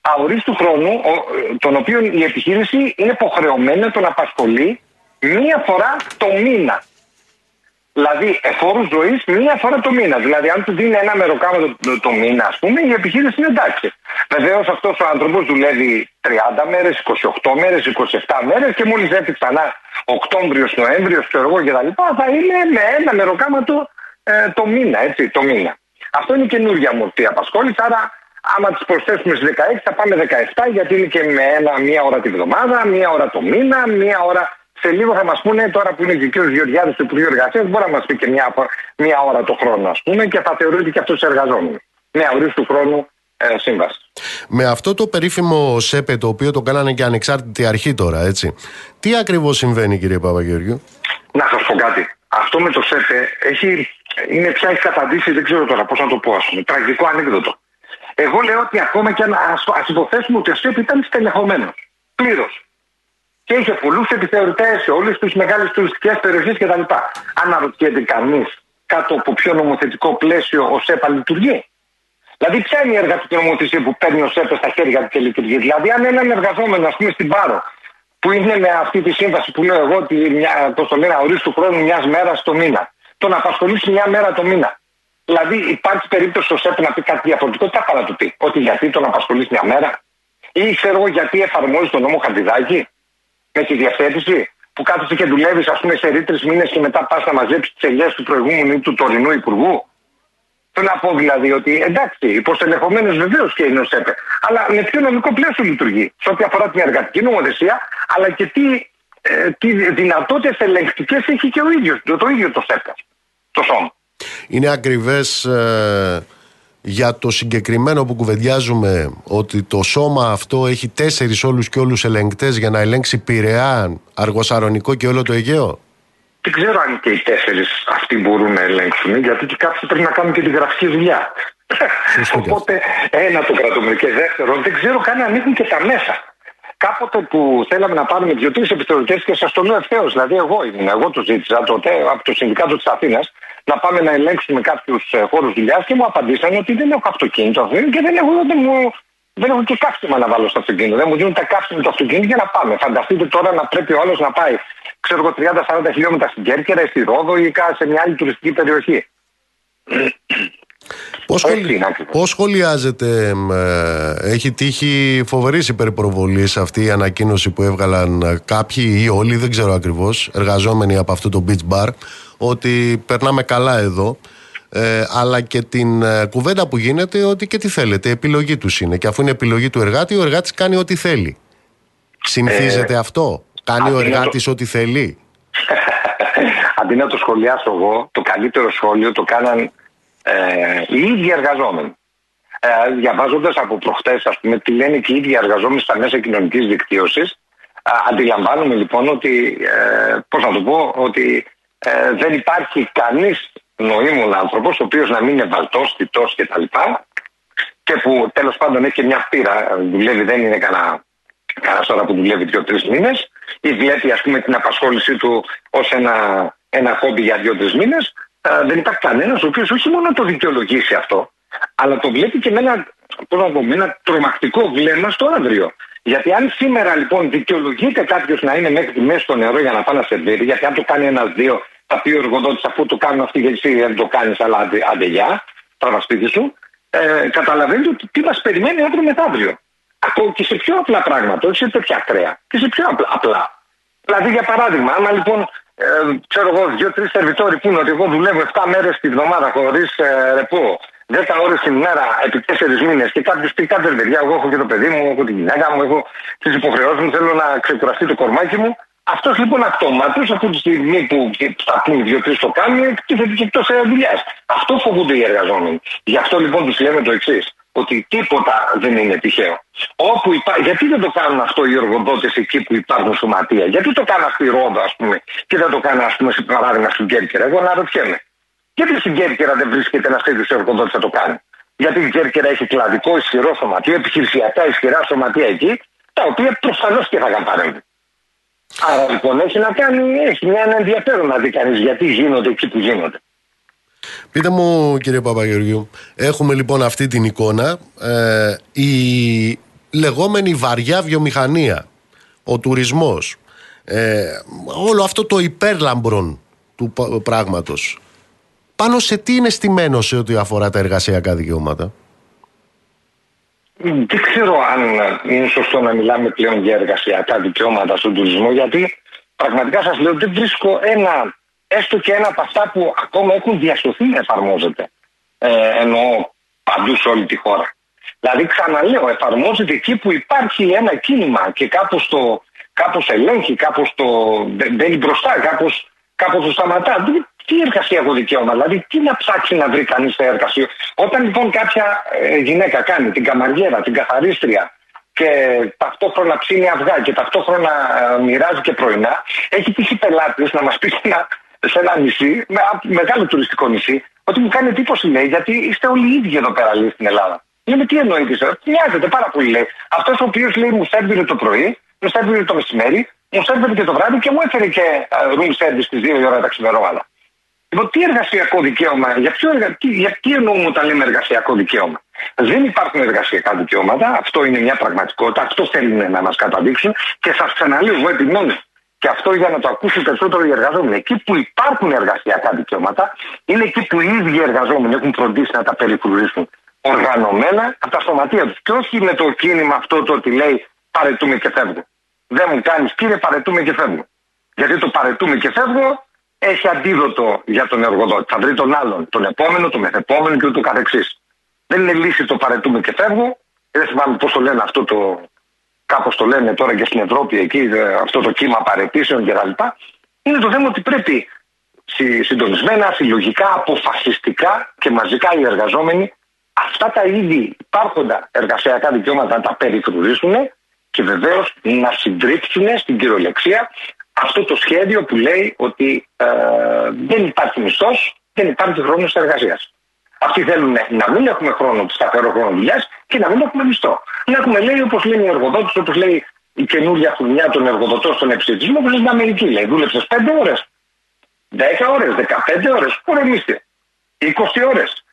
Speaker 4: αορίστου χρόνου, τον οποίο η επιχείρηση είναι υποχρεωμένη να τον απασχολεί μία φορά το μήνα. Δηλαδή, εφόρους ζωής μία φορά το μήνα. Δηλαδή, αν του δίνει ένα μεροκάμα το, το, μήνα, ας πούμε, η επιχείρηση είναι εντάξει. Βεβαίως, αυτός ο άνθρωπος δουλεύει 30 μέρες, 28 μέρες, 27 μέρες και μόλις έρθει ξανά Οκτώβριος, Νοέμβριος, ξέρω εγώ κτλ., θα είναι με ένα μεροκάμα το, ε, το μήνα, έτσι, το μήνα. Αυτό είναι καινούργια μορφή απασχόλησης, άρα Άμα τις προσθέσουμε στις 16, θα πάμε 17, γιατί είναι και με ένα, μία ώρα τη βδομάδα, μία ώρα το μήνα, μία ώρα. Σε λίγο θα μας πούνε, τώρα που είναι και ο κ. Γεωργιάδης του Υπουργείου Εργασίας, μπορεί να μας πει και μία, μία ώρα το χρόνο, ας πούμε, και θα θεωρείται και αυτός εργαζόμενος. Με του χρόνου ε, σύμβαση.
Speaker 1: Με αυτό το περίφημο ΣΕΠΕ, το οποίο το κάνανε και ανεξάρτητη αρχή τώρα, έτσι. Τι ακριβώς συμβαίνει, κύριε Παπαγεωργίου;
Speaker 4: Να σας πω κάτι. Αυτό με το ΣΕΠΕ έχει, είναι πια έχει καταντήσει, δεν ξέρω τώρα πώς να το πω, ας πούμε. Τραγικό ανέκδοτο. Εγώ λέω ότι ακόμα και αν ας υποθέσουμε ότι ο ΣΥΠ ήταν στελεχωμένο. Πλήρως. Και είχε πολλούς επιθεωρητές σε όλες τις μεγάλες τουριστικές περιοχές κτλ. Αναρωτιέται κανείς κάτω από ποιο νομοθετικό πλαίσιο ο ΣΕΠΑ λειτουργεί. Δηλαδή, ποια είναι η εργατική νομοθεσία που παίρνει ο ΣΕΠΑ στα χέρια του και λειτουργεί; Δηλαδή, αν έναν εργαζόμενο, ας πούμε, στην Πάρο, που είναι με αυτή τη σύμβαση που λέω εγώ, ότι πώς το λένε, ορίστου χρόνου μιας μέρας το μήνα, τον απασχολήσει μια μέρα το μήνα. Δηλαδή, υπάρχει περίπτωση ο ΣΕΠ να πει κάτι διαφορετικό, τι θα να του πει; Ότι γιατί τον απασχολείς μια μέρα, ή ξέρω εγώ γιατί εφαρμόζει τον νόμο Χαντιδάκη με τη διαθέτηση, που κάθεσαι και δουλεύεις, ας πούμε, σε ρήτρες μήνες και μετά πας να μαζέψεις τις ελιές του προηγούμενου ή του τωρινού υπουργού; Θέλω να πω δηλαδή ότι εντάξει, υποστελεχωμένος βεβαίως και είναι ο ΣΕΠΕ, αλλά με ποιο νομικό πλαίσιο λειτουργεί σε ό,τι αφορά την εργατική νομοθεσία, αλλά και τι, ε, τι δυνατότητες ελεγκτικές έχει και ο ίδιος το, το ίδιο το ΣΕΠΕ, το σώμα.
Speaker 1: είναι ακριβές ε, για το συγκεκριμένο που κουβεντιάζουμε ότι το σώμα αυτό έχει τέσσερις όλους και όλους ελεγκτές για να ελέγξει Πειραιά, Αργοσαρονικό και όλο το Αιγαίο;
Speaker 4: Δεν ξέρω αν και οι τέσσερις αυτοί μπορούν να ελέγξουν, γιατί και κάποιοι πρέπει να κάνουν και τη γραφική δουλειά.
Speaker 1: Σωστό και
Speaker 4: Οπότε, ένα το κρατούμε. Και δεύτερον, δεν ξέρω καν αν έχουν και τα μέσα. Κάποτε που θέλαμε να πάρουμε δύο-τρεις επιθεωρητέ και σας το λέω ευθέως, δηλαδή εγώ ήμουν, εγώ το ζήτησα τότε από το Συνδικάτο της Αθήνας να πάμε να ελέγξουμε κάποιους χώρους δουλειάς και μου απαντήσαν ότι δεν έχω αυτοκίνητο και δεν έχω, δεν μου, δεν έχω και καύσιμα να βάλω στο αυτοκίνητο. Δεν μου δίνουν τα καύσιμα του αυτοκίνητο για να πάμε. Φανταστείτε τώρα να πρέπει ο άλλος να πάει, ξέρω εγώ, 30-40 χιλιόμετρα στην Κέρκυρα, ή στη Ρόδο ή κα- σε μια άλλη τουριστική περιοχή.
Speaker 1: Πώς,
Speaker 4: Έτσι
Speaker 1: σχολι...
Speaker 4: είναι ακριβώς.
Speaker 1: Πώς σχολιάζεται, μ, ε, έχει τύχει φοβερής υπερπροβολής αυτή η ανακοίνωση που έβγαλαν ε, κάποιοι ή όλοι, δεν ξέρω ακριβώς, εργαζόμενοι από αυτό το beach bar, ότι περνάμε καλά εδώ, ε, αλλά και την ε, κουβέντα που γίνεται ότι και τι θέλετε, επιλογή τους είναι. Και αφού είναι επιλογή του εργάτη, ο εργάτης κάνει ό,τι θέλει. Συνηθίζεται αυτό; Κάνει ο
Speaker 4: αντί να το-
Speaker 1: εργάτης ό,τι θέλει;
Speaker 4: Αντί να το σχολιάσω εγώ, το καλύτερο σχόλιο το κάναν ε, οι ίδιοι εργαζόμενοι. Ε, Διαβάζοντας από προχτές, ας πούμε, τι λένε και οι ίδιοι εργαζόμενοι στα μέσα κοινωνικής δικτύωσης, αντιλαμβάνομαι λοιπόν ότι, ε, πώς να το πω, ότι ε, δεν υπάρχει κανείς νοήμων άνθρωπος, ο οποίος να μην είναι βαλτός, θητό κτλ. Και που τέλος πάντων έχει και μια πείρα, δουλεύει, δεν είναι κανένα κανένα τώρα που δουλεύει δύο-τρεις μήνες, ή βλέπει ας πούμε την απασχόλησή του ως ένα, ένα χόμπι για δύο-τρεις μήνες. Δεν υπάρχει κανένας ο οποίος όχι μόνο το δικαιολογήσει αυτό, αλλά το βλέπει και με ένα, πώς να πω, με ένα τρομακτικό βλέμμα στο αύριο. Γιατί αν σήμερα λοιπόν δικαιολογείται κάποιος να είναι μέχρι τη μέση στο νερό για να πάει να σερβίρει, γιατί αν το κάνει ένα-δύο, θα πει ο εργοδότης αφού το κάνουν αυτοί γιατί εσύ δεν το κάνεις, αλλά άντε, άντε γεια, τραβά σπίτι σου, ε, καταλαβαίνετε ότι τι μας περιμένει αύριο μεθαύριο. Ακόμα και σε πιο απλά πράγματα, όχι σε τέτοια ακραία. Και σε πιο απλά. απλά. Δηλαδή, για παράδειγμα, άμα λοιπόν, ε, ξέρω εγώ, δύο-τρεις σερβιτόροι πούνε ότι εγώ δουλεύω 7 μέρες τη βδομάδα χωρίς ε, ρεπό, 10 ώρε την ημέρα επί 4 μήνες και κάποιο πει κάτι ρε παιδιά, εγώ έχω και το παιδί μου, έχω τη γυναίκα μου, έχω τις υποχρεώσεις μου, θέλω να ξεκουραστεί το κορμάκι μου. Αυτός λοιπόν αυτομάτω, από τη στιγμή που θα πούμε δύο-τρεις το κάνουν, εκτίθεται και εκτός δουλειάς. Αυτό φοβούνται οι εργαζόμενοι. Γι' αυτό λοιπόν τους λέμε το εξής ότι τίποτα δεν είναι τυχαίο. Όπου υπά... Γιατί δεν το κάνουν αυτό οι εργοδότες εκεί που υπάρχουν σωματεία, Γιατί το κάνουν στη Ρόδο, ας πούμε, και δεν το κάνουν, ας πούμε, σε παράδειγμα στην Κέρκυρα; Εγώ αναρωτιέμαι. Γιατί στην Κέρκυρα δεν βρίσκεται ένας τέτοιος εργοδότης να το κάνει; Γιατί η Κέρκυρα έχει κλαδικό ισχυρό σωματείο, επιχειρησιακά ισχυρά σωματεία εκεί, τα οποία προφανώς και θα καταρρεύουν. Άρα λοιπόν έχει να κάνει, έχει μια ένα ενδιαφέρον να δει κανείς γιατί γίνονται εκεί που γίνονται.
Speaker 1: Πείτε μου κύριε Παπαγεωργίου, έχουμε λοιπόν αυτή την εικόνα, ε, η λεγόμενη βαριά βιομηχανία, ο τουρισμός, ε, όλο αυτό το υπέρλαμπρον του πα- πράγματος, πάνω σε τι είναι στημένο σε ό,τι αφορά τα εργασιακά δικαιώματα;
Speaker 4: Δεν ξέρω αν είναι σωστό να μιλάμε πλέον για εργασιακά δικαιώματα στον τουρισμό, γιατί πραγματικά σας λέω δεν βρίσκω ένα, έστω και ένα από αυτά που ακόμα έχουν διασωθεί να εφαρμόζεται. Ε, εννοώ παντού σε όλη τη χώρα. Δηλαδή ξαναλέω, εφαρμόζεται εκεί που υπάρχει ένα κίνημα και κάπως το, κάπως ελέγχει, κάπως το μπαι- μπαίνει μπροστά, κάπως, κάπως το σταματά. Τι- Τι εργασιακό δικαίωμα, δηλαδή τι να ψάξει να βρει κανείς σε εργασία. Όταν λοιπόν κάποια ε, γυναίκα κάνει την καμαριέρα, την καθαρίστρια και ταυτόχρονα ψήνει αυγά και ταυτόχρονα ε, μοιράζει και πρωινά, έχει τύχει πελάτης να μας πει σε ένα, σε ένα νησί, με, μεγάλο τουριστικό νησί, ότι μου κάνει εντύπωση λέει, γιατί είστε όλοι οι ίδιοι εδώ πέρα λέει, στην Ελλάδα. Λέμε τι εννοείται, σε μοιάζεται πάρα πολύ λέει. Αυτός ο οποίος λέει μου σέρβιρε το πρωί, μου σέρβιρε το μεσημέρι, μου σέρβιρε και το βράδυ και μου έφερε και ε, room service στις 2 η ώρα τα ξημερώματα. Λοιπόν, τι εργασιακό δικαίωμα, για, ποιο, εργα- τι, για τι εννοούμε όταν λέμε εργασιακό δικαίωμα. Δεν υπάρχουν εργασιακά δικαιώματα, αυτό είναι μια πραγματικότητα, αυτό θέλουν να μας καταδείξουν και σας ξαναλέω, εγώ επιμένω. Και αυτό για να το ακούσουν περισσότερο οι εργαζόμενοι. Εκεί που υπάρχουν εργασιακά δικαιώματα, είναι εκεί που οι ίδιοι οι εργαζόμενοι έχουν φροντίσει να τα περιφρουρήσουν οργανωμένα από τα σωματεία τους. Και όχι με το κίνημα αυτό το ότι λέει παρετούμε και φεύγω. Δεν μου κάνεις κύριε, παρετούμε και φεύγω. Γιατί το παρετούμε και φεύγω έχει αντίδοτο για τον εργοδότη. Θα βρει τον άλλον, τον επόμενο, τον μεθεπόμενο και ούτω καθεξής. Δεν είναι λύση το παρετούμε και φεύγω. Δεν θυμάμαι πώς το λένε αυτό το. Κάπως το λένε τώρα και στην Ευρώπη εκεί, ε, αυτό το κύμα παρετήσεων κτλ. Είναι το θέμα ότι πρέπει συ- συντονισμένα, συλλογικά, αποφασιστικά και μαζικά οι εργαζόμενοι αυτά τα ήδη υπάρχοντα εργασιακά δικαιώματα να τα περιφρουρήσουν και βεβαίως να συντρίψουν στην κυριολεξία αυτό το σχέδιο που λέει ότι ε, δεν υπάρχει μισθός, δεν υπάρχει χρόνος εργασίας. Αυτοί θέλουν να μην έχουμε χρόνο, σταθερό χρόνο δουλειάς και να μην έχουμε μισθό. Να έχουμε, λέει, όπως λένε οι εργοδότες, όπως λέει η καινούργια χρονιά των εργοδοτών στον εξητισμό, όπως στην Αμερική. Λέει, δούλεψες 5 ώρες, 10 ώρες, 15 ώρες, ορεμίστε. 20 ώρες.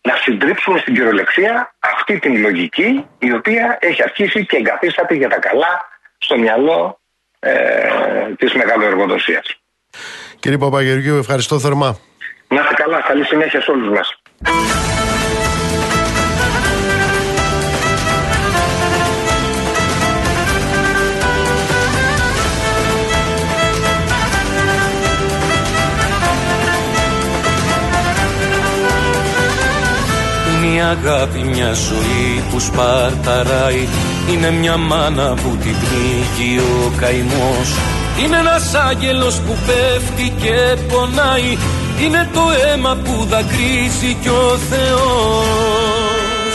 Speaker 4: Να συντρίψουμε στην κυριολεξία αυτή την λογική η οποία έχει αρχίσει και εγκαθίσταται για τα καλά στο μυαλό ε, της μεγαλοεργοδοσίας.
Speaker 1: Κύριε Παπαγεωργίου, ευχαριστώ θερμά.
Speaker 4: Να είστε καλά, καλή συνέχεια σε όλους μας.
Speaker 5: Είναι η αγάπη μια ζωή που σπαρταράει. Είναι μια μάνα που την πνίγει ο καημός Είναι ένας άγγελος που πέφτει και πονάει. Είναι το αίμα που δακρύζει κι ο Θεός.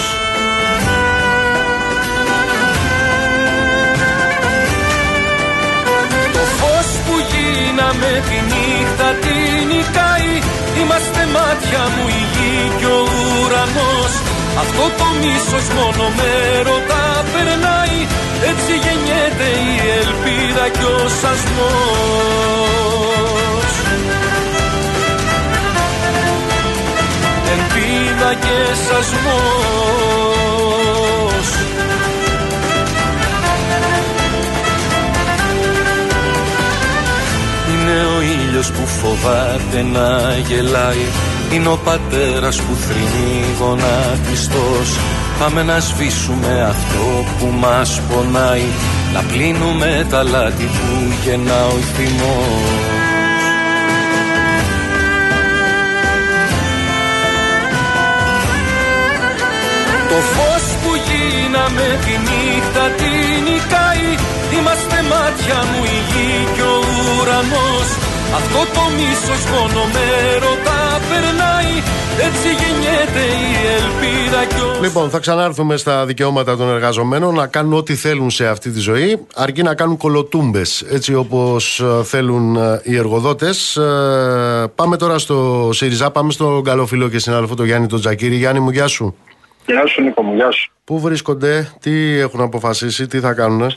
Speaker 5: Το φως που γίναμε τη νύχτα την νικάει. Είμαστε μάτια μου η γη και ο ουρανός. Αυτό το μίσος μόνο με ρωτά περνάει Έτσι γεννιέται η ελπίδα και ο σασμός. Ελπίδα και σασμός. Είναι ο ήλιος που φοβάται να γελάει Είναι ο πατέρας που θρυνεί γονατιστός Πάμε να σβήσουμε αυτό που μας πονάει Να πλύνουμε τα λάθη που γεννά ο θυμός Το φως που γίναμε τη νύχτα την νικάει Είμαστε μάτια μου η γη και ο ουρανός Αυτό το μίσος μόνο με ρωτά περνάει Έτσι γεννιέται η ελπίδα και ο
Speaker 1: Λοιπόν, θα ξανάρθουμε στα δικαιώματα των εργαζομένων να κάνουν ό,τι θέλουν σε αυτή τη ζωή, αρκεί να κάνουν κολοτούμπες, έτσι όπως θέλουν ε, οι εργοδότες. Πάμε τώρα στο ΣΥΡΙΖΑ, πάμε στον καλό φίλο και συνάδελφο τον Γιάννη τον Τζακύρη. Γιάννη μου, γεια σου.
Speaker 6: Γεια σου Νίκο μου, γεια σου.
Speaker 1: Πού βρίσκονται, τι έχουν αποφασίσει, τι θα κάνουν.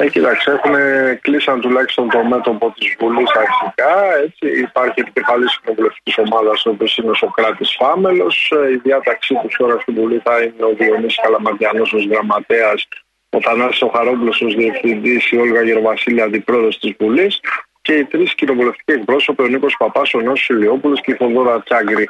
Speaker 6: Ε, κοίταξε, έχουν κλείσαν τουλάχιστον το μέτωπο της Βουλής αρχικά. Έτσι. Υπάρχει επικεφαλής κοινοβουλευτικής ομάδας, ο οποίος είναι ο Σοκράτης Φάμελος. Η διάταξή του τώρα στην Βουλή θα είναι ο Διονύσης Καλαμαδιανό ως γραμματέας, ο Θανάσης ο Χαρόμπλο ως διευθυντής, η Όλγα Γεροβασίλη αντιπρόεδρος της Βουλής και οι τρεις κοινοβουλευτικοί εκπρόσωποι, ο Νίκος Παπάς, ο Νόσος Ηλιόπουλος και η Θοδόρα Τσάγκρη.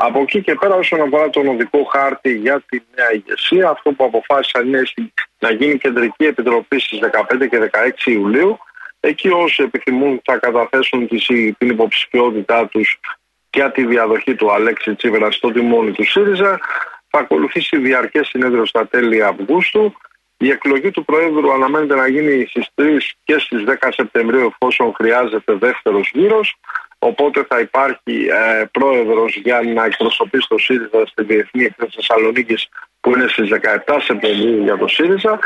Speaker 6: Από εκεί και πέρα, όσον αφορά τον οδικό χάρτη για τη νέα ηγεσία, αυτό που αποφάσισαν είναι στη- να γίνει κεντρική επιτροπή στις 15 και 16 Ιουλίου. Εκεί όσοι επιθυμούν θα καταθέσουν τις- την υποψηφιότητά τους για τη διαδοχή του Αλέξη Τσίπρα στο τιμόνι του ΣΥΡΙΖΑ. Θα ακολουθήσει διαρκές συνέδριο στα τέλη Αυγούστου. Η εκλογή του Προέδρου αναμένεται να γίνει στις 3 και στις 10 Σεπτεμβρίου, εφόσον χρειάζεται δεύτερος γύρος. Οπότε θα υπάρχει ε, πρόεδρος για να εκπροσωπήσει το ΣΥΡΙΖΑ στη Διεθνή Έκθεση Θεσσαλονίκης, που είναι στις 17 Σεπτεμβρίου για το ΣΥΡΙΖΑ.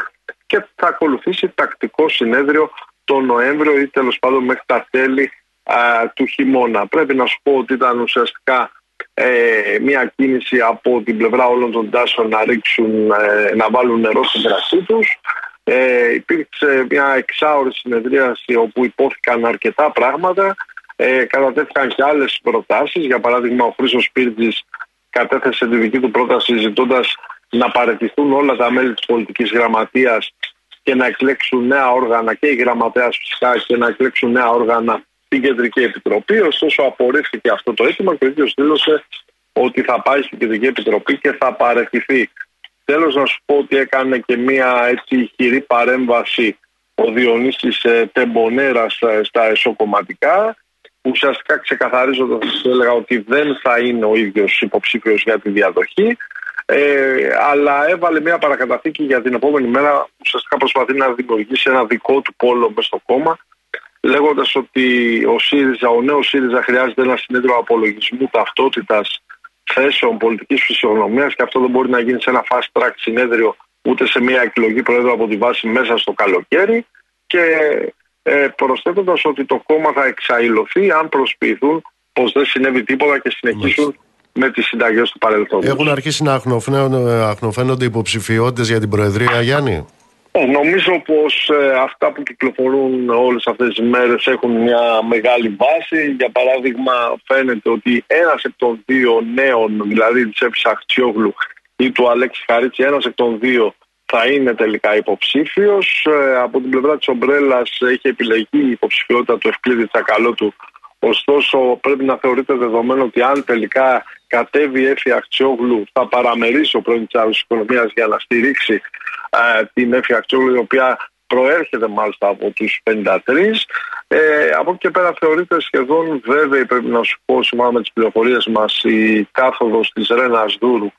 Speaker 6: Και θα ακολουθήσει τακτικό συνέδριο το Νοέμβριο ή τέλος πάντων μέχρι τα τέλη α, του χειμώνα. Πρέπει να σου πω ότι ήταν ουσιαστικά ε, μια κίνηση από την πλευρά όλων των τάσεων να ρίξουν, ε, να βάλουν νερό στην κρασί τους. Ε, υπήρξε μια εξάωρη συνεδρίαση όπου υπόθηκαν αρκετά πράγματα. Ε, κατατέθηκαν και άλλες προτάσεις. Για παράδειγμα, ο Χρήστος Πύρτζης κατέθεσε τη δική του πρόταση ζητώντας να παραιτηθούν όλα τα μέλη της πολιτικής γραμματείας και να εκλέξουν νέα όργανα και η γραμματέας φυσικά και να εκλέξουν νέα όργανα στην Κεντρική Επιτροπή. Ωστόσο, απορρίφθηκε αυτό το αίτημα και ο ίδιος δήλωσε ότι θα πάει στην Κεντρική Επιτροπή και θα παραιτηθεί. Τέλος, να σου πω ότι έκανε και μία έτσι ηχηρή παρέμβαση ο Διονύσης ε, Τεμπονέρας στα, στα εσωκομματικά. Ουσιαστικά ξεκαθαρίζοντας, έλεγα ότι δεν θα είναι ο ίδιος υποψήφιος για τη διαδοχή. Ε, αλλά έβαλε μια παρακαταθήκη για την επόμενη μέρα. Ουσιαστικά προσπαθεί να δημιουργήσει ένα δικό του πόλο μες στο κόμμα λέγοντας ότι ο ΣΥΡΙΖΑ, ο νέος ΣΥΡΙΖΑ χρειάζεται ένα συνέδριο απολογισμού ταυτότητας θέσεων πολιτικής φυσιογνωμίας και αυτό δεν μπορεί να γίνει σε ένα fast track συνέδριο ούτε σε μια εκλογή πρόεδρο από τη βάση μέσα στο καλοκαίρι και ε, προσθέτοντας ότι το κόμμα θα εξαϊλωθεί αν προσποιηθούν πως δεν συνέβη τίποτα και συνεχίσουν με τις συνταγές του παρελθόντος.
Speaker 1: Έχουν αρχίσει να αχνοφαίνονται υποψηφιότητες για την Προεδρία, Γιάννη;
Speaker 6: Ε, νομίζω πως ε, αυτά που κυκλοφορούν όλες αυτές τις μέρες έχουν μια μεγάλη βάση. Για παράδειγμα φαίνεται ότι ένας εκ των δύο νέων, δηλαδή της Εύης Αχτσιόγλου ή του Αλέξη Χαρίτση, ένας εκ των δύο θα είναι τελικά υποψήφιος. Ε, από την πλευρά της Ομπρέλας έχει επιλεγεί η υποψηφιότητα του Ευκλήδη Τσακαλώτου. Ωστόσο πρέπει να θεωρείται δεδομένο ότι αν τελικά κατέβει η Έφη Αχτσιόγλου θα παραμερίσει ο πρώην της Οικονομίας για να στηρίξει ε, την Έφη Αχτσιόγλου η οποία προέρχεται μάλιστα από τους 53. Ε, από εκεί και πέρα θεωρείται σχεδόν βέβαιη πρέπει να σου πω σύμφωνα με τις πληροφορίες μας η κάθοδος της Ρένας Δούρου ε,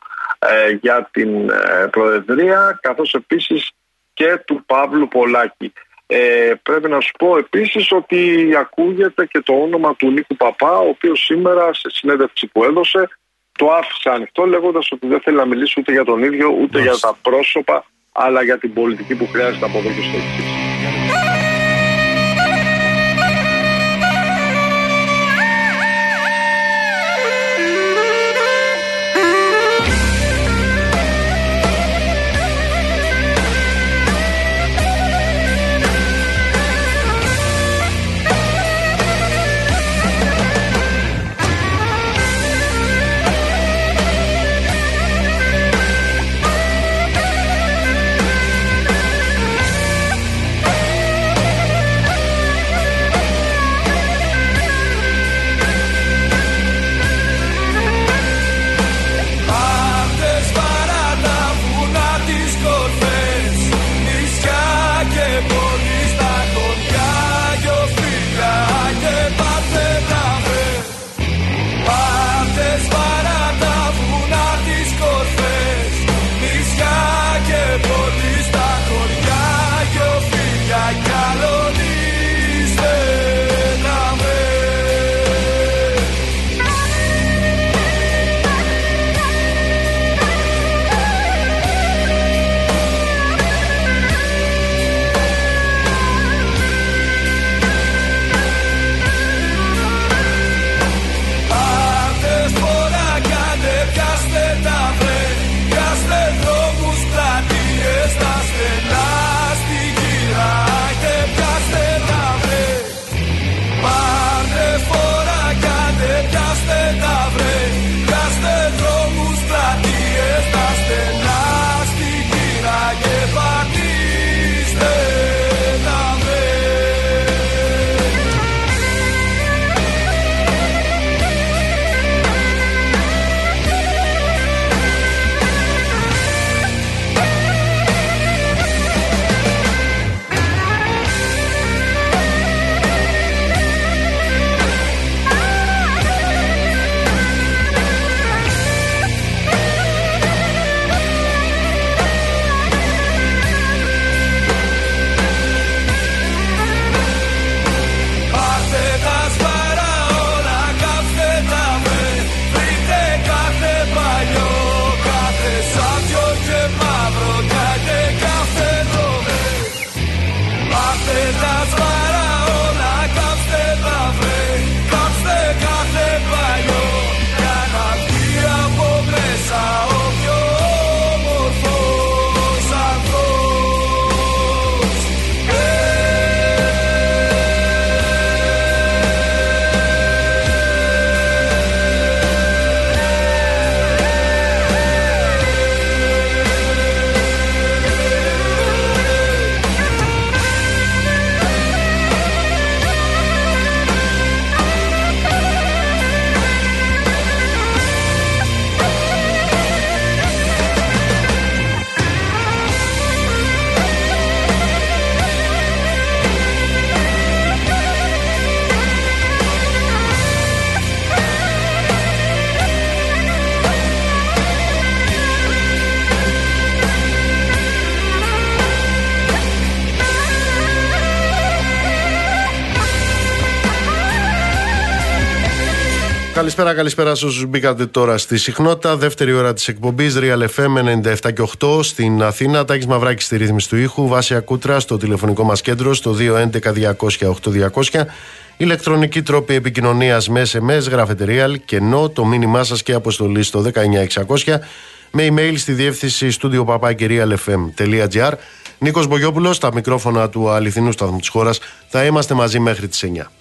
Speaker 6: για την ε, Προεδρία καθώς επίσης και του Παύλου Πολάκη. Ε, πρέπει να σου πω επίσης ότι ακούγεται και το όνομα του Νίκου Παπά ο οποίος σήμερα σε συνέντευξη που έδωσε το άφησε ανοιχτό λέγοντας ότι δεν θέλει να μιλήσει ούτε για τον ίδιο ούτε για τα πρόσωπα αλλά για την πολιτική που χρειάζεται από εδώ και στο εξής.
Speaker 1: Καλησπέρα, καλησπέρα σε όσους μπήκατε τώρα στη συχνότητα. Δεύτερη ώρα της εκπομπής Real FM 97 και 8 στην Αθήνα. Τάκης Μαυράκης στη ρύθμιση του ήχου. Βάσια Κούτρα στο τηλεφωνικό μας κέντρο στο 211-200-8200. Ηλεκτρονική τρόπη επικοινωνίας με SMS, γράφετε Real και ενώ το μήνυμά σας και αποστολή στο 19600 με email στη διεύθυνση στούντιο παπάκυριαλfm.gr. Νίκος Μπογιόπουλος, στα μικρόφωνα του αληθινού σταθμού της χώρας. Θα είμαστε μαζί μέχρι τις 9.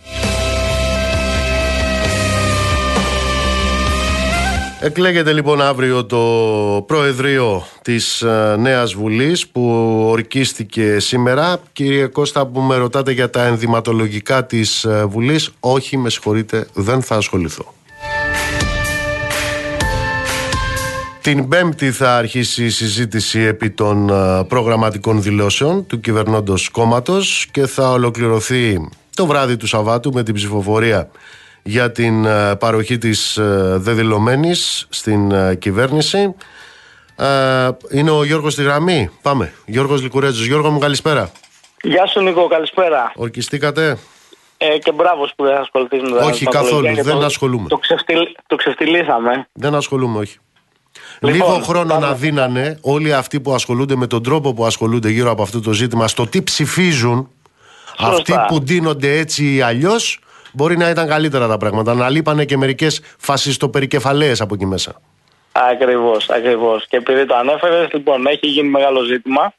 Speaker 1: Εκλέγεται λοιπόν αύριο το Προεδρείο της ε, Νέας Βουλής που ορκίστηκε σήμερα. Κύριε Κώστα που με ρωτάτε για τα ενδυματολογικά της ε, Βουλής, όχι με συγχωρείτε δεν θα ασχοληθώ. Την Πέμπτη θα αρχίσει η συζήτηση επί των ε, προγραμματικών δηλώσεων του κυβερνώντος κόμματος και θα ολοκληρωθεί το βράδυ του Σαββάτου με την ψηφοφορία για την ε, παροχή της ε, δεδηλωμένης στην ε, κυβέρνηση. Είναι ο Γιώργος στη γραμμή. Πάμε. Γιώργος Λικουρέτζος. Γιώργο μου καλησπέρα.
Speaker 7: Γεια σου Νίκο, καλησπέρα.
Speaker 1: Ορκιστήκατε;
Speaker 7: Ε, και μπράβο που δεν ασχοληθείς με τα
Speaker 1: Όχι καθόλου, δεν το, ασχολούμαι.
Speaker 7: Το, ξεφτυλ, το ξεφτυλίσαμε.
Speaker 1: Δεν ασχολούμαι, όχι. Λοιπόν, Λίγο χρόνο να δίνανε όλοι αυτοί που ασχολούνται με τον τρόπο που ασχολούνται γύρω από αυτό το ζήτημα στο τι ψηφίζουν Σωστά. αυτοί που ντύνονται έτσι ή αλλιώς μπορεί να ήταν καλύτερα τα πράγματα. Να λείπανε και μερικές φασιστοπερικεφαλαίες από εκεί μέσα.
Speaker 7: Ακριβώς, ακριβώς. Και επειδή το ανέφερες, λοιπόν, έχει γίνει μεγάλο ζήτημα.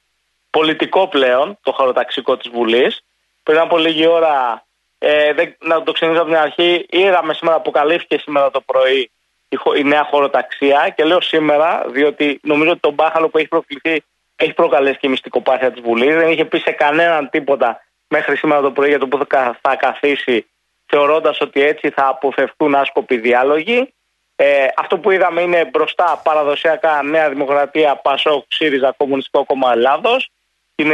Speaker 7: Πολιτικό πλέον, το χωροταξικό της Βουλής. Πριν από λίγη ώρα, ε, δεν, να το ξεκινήσω από την αρχή, είδαμε σήμερα, αποκαλύφθηκε σήμερα το πρωί η, η νέα χωροταξία. Και λέω σήμερα, διότι νομίζω ότι το μπάχαλο που έχει προκληθεί έχει προκαλέσει και η μυστικοπάθεια της Βουλής. Δεν είχε πει σε κανέναν τίποτα μέχρι σήμερα το πρωί για το που θα καθίσει θεωρώντας ότι έτσι θα αποφευχθούν άσκοποι διάλογοι. Ε, αυτό που είδαμε είναι μπροστά παραδοσιακά Νέα Δημοκρατία, Πασόκ, ΣΥΡΙΖΑ, Κομμουνιστικό Κόμμα Ελλάδος. Την,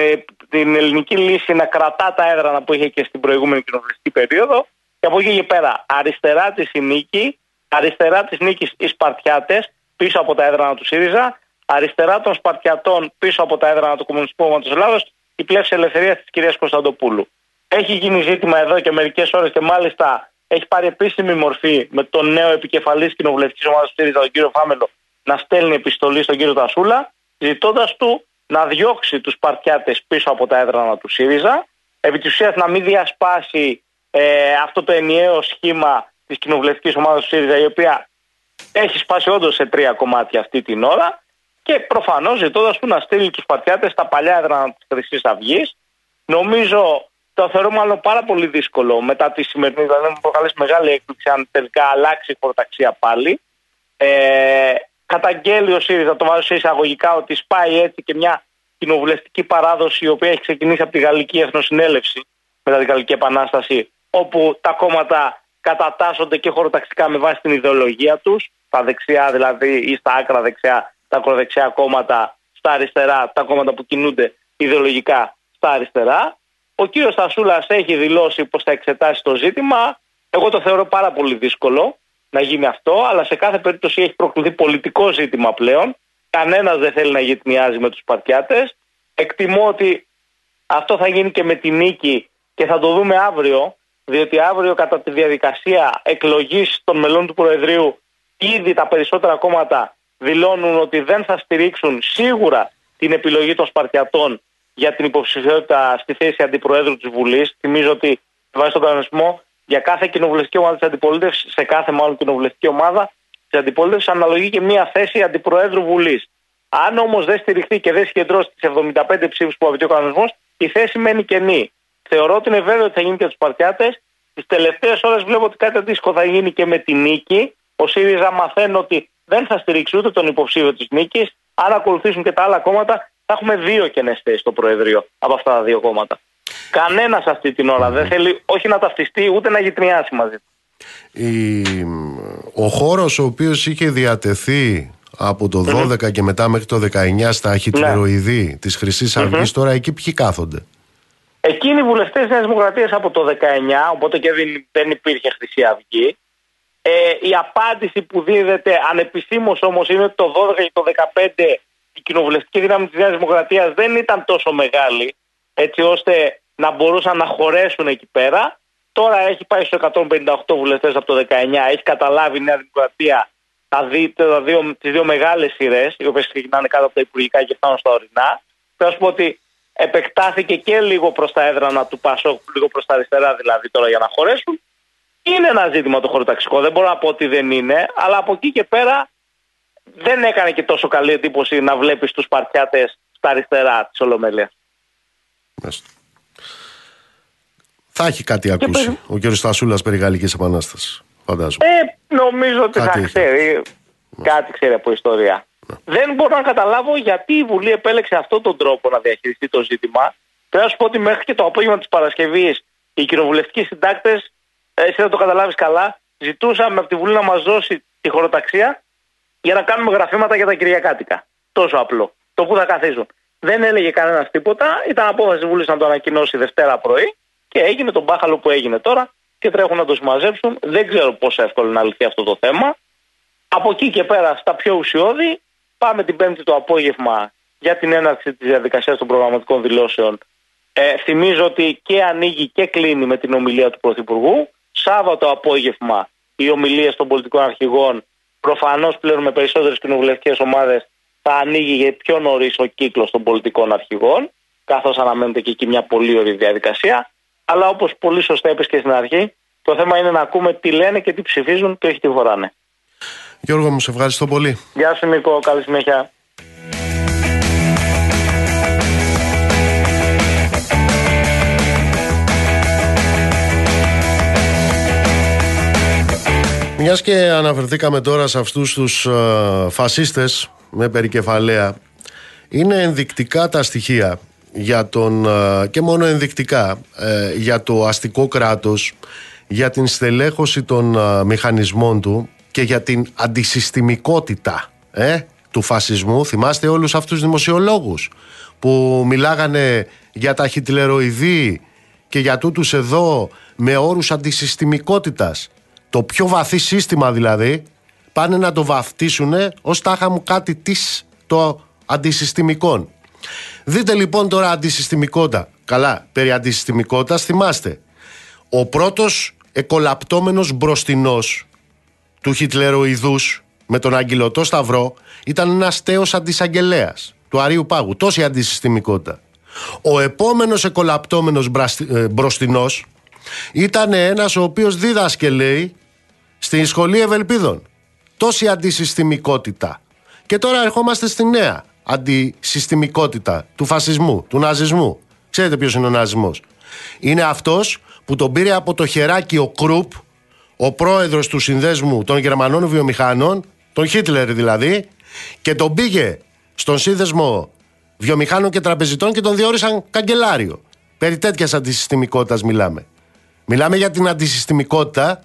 Speaker 7: την ελληνική λύση να κρατά τα έδρανα που είχε και στην προηγούμενη κοινοβουλευτική περίοδο. Και από εκεί και πέρα, αριστερά της η νίκη, αριστερά της νίκης οι Σπαρτιάτες πίσω από τα έδρανα του ΣΥΡΙΖΑ, αριστερά των Σπαρτιατών πίσω από τα έδρανα του Κομμουνιστικού Κόμματος Ελλάδος, η πλεύση ελευθερίας της κυρίας Κωνσταντοπούλου. Έχει γίνει ζήτημα εδώ και μερικές ώρες και μάλιστα έχει πάρει επίσημη μορφή με τον νέο επικεφαλής κοινοβουλευτικής ομάδας του ΣΥΡΙΖΑ, τον κύριο Φάμελο, να στέλνει επιστολή στον κύριο Τασούλα, ζητώντας του να διώξει τους παρτιάτε πίσω από τα έδρανα του ΣΥΡΙΖΑ, επί της ουσίας να μην διασπάσει ε, αυτό το ενιαίο σχήμα της κοινοβουλευτικής ομάδας του ΣΥΡΙΖΑ, η οποία έχει σπάσει όντως σε τρία κομμάτια αυτή την ώρα, και προφανώς ζητώντας του να στείλει τους παρτιάτε στα παλιά έδρανα της Χρυσής Αυγής. Νομίζω το θεωρώ μάλλον πάρα πολύ δύσκολο μετά τη σημερινή. Δηλαδή, μου προκαλέσει μεγάλη έκπληξη αν τελικά αλλάξει η χωροταξία πάλι. Ε, καταγγέλει ο ΣΥΡΙΖΑ, το βάζω σε εισαγωγικά, ότι σπάει έτσι και μια κοινοβουλευτική παράδοση η οποία έχει ξεκινήσει από τη Γαλλική Εθνοσυνέλευση μετά την Γαλλική Επανάσταση, όπου τα κόμματα κατατάσσονται και χωροταξικά με βάση την ιδεολογία τους. Τα δεξιά δηλαδή ή στα άκρα δεξιά, τα ακροδεξιά κόμματα, στα αριστερά, τα κόμματα που κινούνται ιδεολογικά στα αριστερά. Ο κύριος Στασούλα έχει δηλώσει πως θα εξετάσει το ζήτημα. Εγώ το θεωρώ πάρα πολύ δύσκολο να γίνει αυτό, αλλά σε κάθε περίπτωση έχει προκληθεί πολιτικό ζήτημα πλέον. Κανένας δεν θέλει να γυτνιάζει με τους Σπαρτιάτε. Εκτιμώ ότι αυτό θα γίνει και με τη νίκη και θα το δούμε αύριο, διότι αύριο κατά τη διαδικασία εκλογής των μελών του Προεδρείου ήδη τα περισσότερα κόμματα δηλώνουν ότι δεν θα στηρίξουν σίγουρα την επιλογή των Σπαρτιατών για την υποψηφιότητα στη θέση αντιπροέδρου της Βουλής. Θυμίζω ότι βάσει τον κανονισμό για κάθε κοινοβουλευτική ομάδα της αντιπολίτευσης, σε κάθε μάλλον κοινοβουλευτική ομάδα της αντιπολίτευσης, αναλογεί και μία θέση αντιπροέδρου Βουλής. Αν όμως δεν στηριχθεί και δεν συγκεντρώσει τις 75 ψήφους που απαιτεί ο κανονισμός, η θέση μένει κενή. Θεωρώ ότι είναι βέβαιο ότι θα γίνει και τους Παρτιάτες. Τις τελευταίες ώρες βλέπω ότι κάτι αντίστοιχο θα γίνει και με τη νίκη. Ο ΣΥΡΙΖΑ μαθαίνει ότι δεν θα στηρίξει ούτε τον υποψήφιο της νίκης. Αν ακολουθήσουν και τα άλλα κόμματα, θα έχουμε δύο κενές θέσεις στο Προεδρείο από αυτά τα δύο κόμματα. Κανένας αυτή την ώρα δεν θέλει όχι να ταυτιστεί ούτε να γυτνιάσει μαζί του.
Speaker 1: Ο χώρος ο οποίος είχε διατεθεί από το 12 και μετά μέχρι το 19 στα χιτλεροειδή ναι. της Χρυσής Αυγής, τώρα εκεί ποιοι κάθονται;
Speaker 7: Εκείνοι οι βουλευτές της Δημοκρατίας από το 19, οπότε και δεν υπήρχε Χρυσή Αυγή. Ε, η απάντηση που δίδεται ανεπισήμως όμως είναι ότι το 12 και το 15 η κοινοβουλευτική δύναμη της Νέας Δημοκρατίας δεν ήταν τόσο μεγάλη, έτσι ώστε να μπορούσαν να χωρέσουν εκεί πέρα. τώρα έχει πάει στους 158 βουλευτές από το 19, έχει καταλάβει η Νέα Δημοκρατία τα δει, τα δύο, τις δύο μεγάλες σειρές, οι οποίες ξεκινάνε κάτω από τα υπουργικά και φτάνουν στα ορεινά. Θέλω να σου πω ότι επεκτάθηκε και λίγο προς τα έδρανα του Πασόκ, λίγο προς τα αριστερά δηλαδή τώρα για να χωρέσουν. Είναι ένα ζήτημα το χωροταξικό, δεν μπορώ να πω ότι δεν είναι, αλλά από εκεί και πέρα δεν έκανε και τόσο καλή εντύπωση να βλέπεις τους Σπαρτιάτες στα αριστερά της Ολομέλειας.
Speaker 1: Μάλιστα. Θα έχει κάτι ακούσει ο κ. Στασούλας περί Γαλλικής Επανάστασης. Φαντάζομαι.
Speaker 7: Ε, νομίζω ότι
Speaker 1: Κάτι
Speaker 7: θα
Speaker 1: έχει.
Speaker 7: ξέρει. Κάτι ξέρει από ιστορία. Δεν μπορώ να καταλάβω γιατί η Βουλή επέλεξε αυτόν τον τρόπο να διαχειριστεί το ζήτημα. Πρέπει να σου πω ότι μέχρι και το απόγευμα της Παρασκευής οι κοινοβουλευτικοί συντάκτες, εσύ δεν το καταλάβεις καλά, ζητούσαμε από τη Βουλή να μας δώσει τη χωροταξία για να κάνουμε γραφήματα για τα Κυριακάτικα. Τόσο απλό. Το που θα καθίσουν. Δεν έλεγε κανένας τίποτα. Ήταν απόφαση τη Βουλή να το ανακοινώσει Δευτέρα πρωί και έγινε τον μπάχαλο που έγινε τώρα και τρέχουν να το συμμαζέψουν. Δεν ξέρω πόσο εύκολο να λυθεί αυτό το θέμα. Από εκεί και πέρα στα πιο ουσιώδη, πάμε την Πέμπτη το απόγευμα για την έναρξη της διαδικασίας των προγραμματικών δηλώσεων. Ε, θυμίζω ότι και ανοίγει και κλείνει με την ομιλία του Πρωθυπουργού. Σάββατο απόγευμα οι ομιλίες των πολιτικών αρχηγών, προφανώς πλέον με περισσότερες κοινοβουλευτικές ομάδες, θα ανοίγει για πιο νωρίς ο κύκλος των πολιτικών αρχηγών, καθώς αναμένεται και εκεί μια πολύ ωραία διαδικασία. Αλλά όπως πολύ σωστά είπες και στην αρχή, το θέμα είναι να ακούμε τι λένε και τι ψηφίζουν και όχι τι φοράνε.
Speaker 1: Γιώργο μου, σε ευχαριστώ πολύ.
Speaker 7: Γεια σου Νίκο, καλή συνέχεια.
Speaker 1: Μιας και αναφερθήκαμε τώρα σε αυτούς τους ε, φασίστες με περικεφαλαία, είναι ενδεικτικά τα στοιχεία για τον, ε, και μόνο ενδεικτικά ε, για το αστικό κράτος, για την στελέχωση των ε, μηχανισμών του και για την αντισυστημικότητα ε, του φασισμού. Θυμάστε όλους αυτούς τους δημοσιολόγους που μιλάγανε για τα χιτλεροειδή και για τούτους εδώ με όρους αντισυστημικότητας. Το πιο βαθύ σύστημα δηλαδή πάνε να το βαφτίσουν ως τάχα μου κάτι της το αντισυστημικών. Δείτε λοιπόν τώρα αντισυστημικότητα. Καλά, περί αντισυστημικότητας θυμάστε. Ο πρώτος εκολαπτώμενος μπροστινός του Χιτλεροειδούς με τον Αγγελωτό Σταυρό ήταν ένας τέος αντισαγγελέας του Αρίου Πάγου. Τόση αντισυστημικότητα. Ο επόμενος εκολαπτώμενος μπραστι- ε, μπροστινός ήταν ένας ο οποίος δίδασκε λέει στην σχολή Ευελπίδων. Τόση αντισυστημικότητα. Και τώρα ερχόμαστε στη νέα αντισυστημικότητα του φασισμού, του ναζισμού. Ξέρετε ποιος είναι ο ναζισμός. Είναι αυτός που τον πήρε από το χεράκι ο Κρουπ, ο πρόεδρος του συνδέσμου των Γερμανών βιομηχάνων, τον Χίτλερ δηλαδή, και τον πήγε στον σύνδεσμο βιομηχάνων και τραπεζιτών και τον διόρισαν καγκελάριο. Περί τέτοιας αντισυστημικότητας μιλάμε. Μιλάμε για την αντισυστημικότητα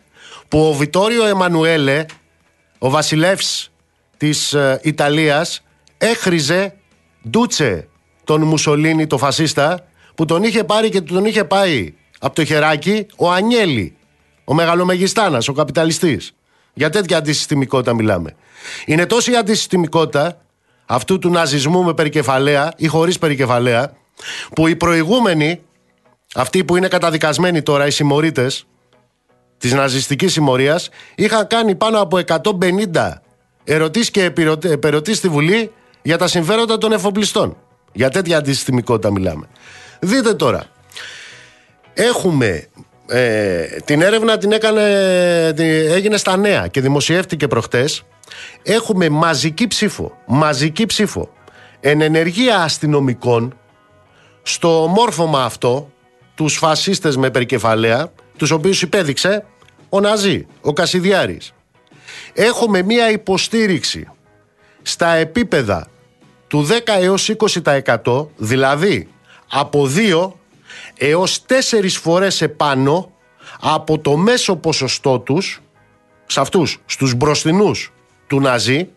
Speaker 1: που ο Βιτόριο Εμμανουέλε, ο βασιλεύς της ε, Ιταλίας, έχριζε ντούτσε τον Μουσολίνη, το φασίστα, που τον είχε πάρει και τον είχε πάει από το χεράκι ο Ανιέλη, ο μεγαλομεγιστάνας, ο καπιταλιστής. Για τέτοια αντισυστημικότητα μιλάμε. Είναι τόση η αντισυστημικότητα αυτού του ναζισμού με περικεφαλαία ή χωρίς περικεφαλαία, που οι προηγούμενοι, αυτοί που είναι καταδικασμένοι τώρα, οι συμμορίτες της ναζιστικής συμμορίας, είχαν κάνει πάνω από 150 ερωτήσεις και επιρωτε- επερωτήσεις στη Βουλή για τα συμφέροντα των εφοπλιστών. Για τέτοια αντισυστημικότητα μιλάμε. Δείτε τώρα. Έχουμε ε, την έρευνα την έκανε, την, έγινε στα νέα και δημοσιεύτηκε προχτές. Έχουμε μαζική ψήφο, μαζική ψήφο εν ενεργεία αστυνομικών στο μόρφωμα αυτό τους φασίστες με περικεφαλαία τους οποίους υπέδειξε ο Ναζί, ο Κασιδιάρης. Έχουμε μία υποστήριξη στα επίπεδα του 10 έως 20% δηλαδή από 2 έως 4 φορές επάνω από το μέσο ποσοστό τους σε αυτούς, στους μπροστινούς του Ναζί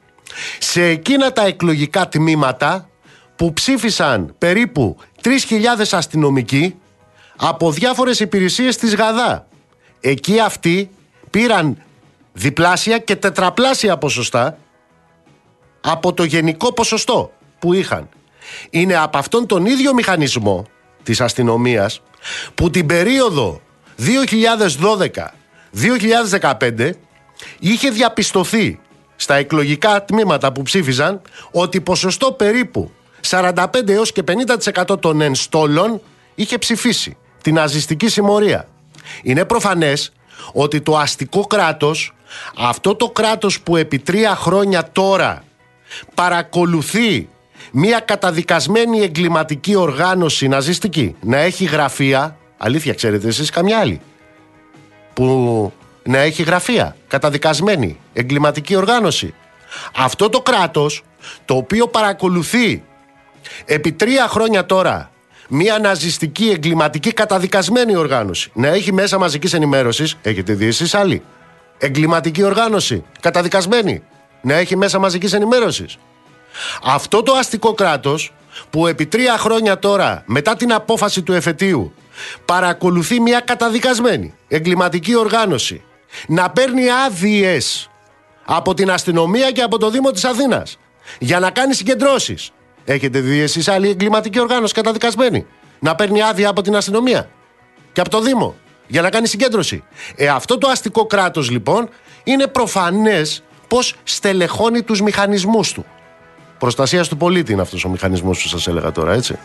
Speaker 1: σε εκείνα τα εκλογικά τμήματα που ψήφισαν περίπου 3.000 αστυνομικοί από διάφορες υπηρεσίες της Γαδά. Εκεί αυτοί πήραν διπλάσια και τετραπλάσια ποσοστά από το γενικό ποσοστό που είχαν. Είναι από αυτόν τον ίδιο μηχανισμό της αστυνομίας που την περίοδο 2012-2015 είχε διαπιστωθεί στα εκλογικά τμήματα που ψήφιζαν ότι ποσοστό περίπου 45 έως και 50% των ενστόλων είχε ψηφίσει την ναζιστική συμμορία. Είναι προφανές ότι το αστικό κράτος, αυτό το κράτος που επί τρία χρόνια τώρα παρακολουθεί μια καταδικασμένη εγκληματική οργάνωση ναζιστική να έχει γραφεία, αλήθεια ξέρετε εσείς καμιά άλλη, που να έχει γραφεία, καταδικασμένη εγκληματική οργάνωση. Αυτό το κράτος το οποίο παρακολουθεί επί τρία χρόνια τώρα μια ναζιστική εγκληματική καταδικασμένη οργάνωση να έχει μέσα μαζικής ενημέρωσης, έχετε δει εσείς άλλοι, εγκληματική οργάνωση, καταδικασμένη, να έχει μέσα μαζικής ενημέρωσης. Αυτό το αστικό κράτος που επί τρία χρόνια τώρα μετά την απόφαση του εφετείου παρακολουθεί μια καταδικασμένη εγκληματική οργάνωση να παίρνει άδειες από την αστυνομία και από το Δήμο της Αθήνας για να κάνει συγκεντρώσεις. Έχετε δει εσείς άλλη εγκληματική οργάνωση καταδικασμένη να παίρνει άδεια από την αστυνομία και από το Δήμο για να κάνει συγκέντρωση. Ε, αυτό το αστικό κράτος λοιπόν είναι προφανές πως στελεχώνει τους μηχανισμούς του. Προστασίας του πολίτη είναι αυτός ο μηχανισμός που σας έλεγα τώρα, έτσι.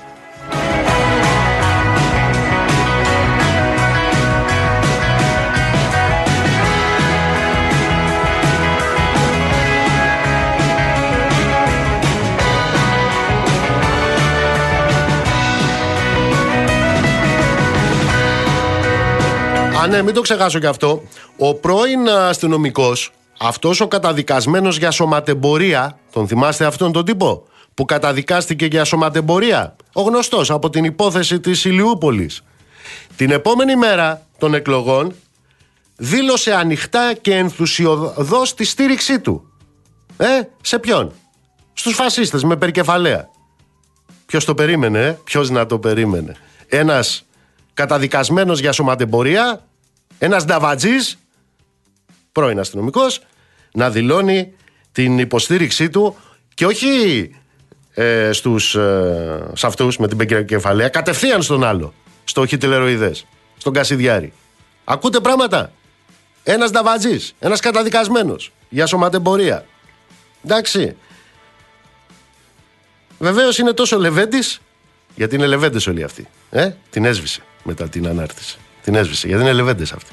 Speaker 1: Α, ναι, μην το ξεχάσω κι αυτό. Ο πρώην αστυνομικός, αυτός ο καταδικασμένος για σωματεμπορία, τον θυμάστε αυτόν τον τύπο, που καταδικάστηκε για σωματεμπορία, ο γνωστός από την υπόθεση της Ηλιούπολης. Την επόμενη μέρα των εκλογών δήλωσε ανοιχτά και ενθουσιοδός τη στήριξή του. Ε, σε ποιον; Στους φασίστες με περικεφαλαία. Ποιος το περίμενε, ε; ποιος να το περίμενε; Ένας καταδικασμένος για σωματεμπορία ένας νταβατζή, πρώην αστυνομικός, να δηλώνει την υποστήριξή του και όχι ε, στους, ε, σε αυτούς με την κεφαλαία, κατευθείαν στον άλλο, στο χιτιλεροειδές, στον Κασιδιάρη. Ακούτε πράγματα; Ένας νταβατζής, ένας καταδικασμένος για σωματεμπορία. Εντάξει. Βεβαίως είναι τόσο λεβέντης, γιατί είναι λεβέντες όλοι αυτοί. Ε; Την έσβησε μετά την ανάρτηση. Την έσβησε, γιατί είναι λεβέντες αυτοί.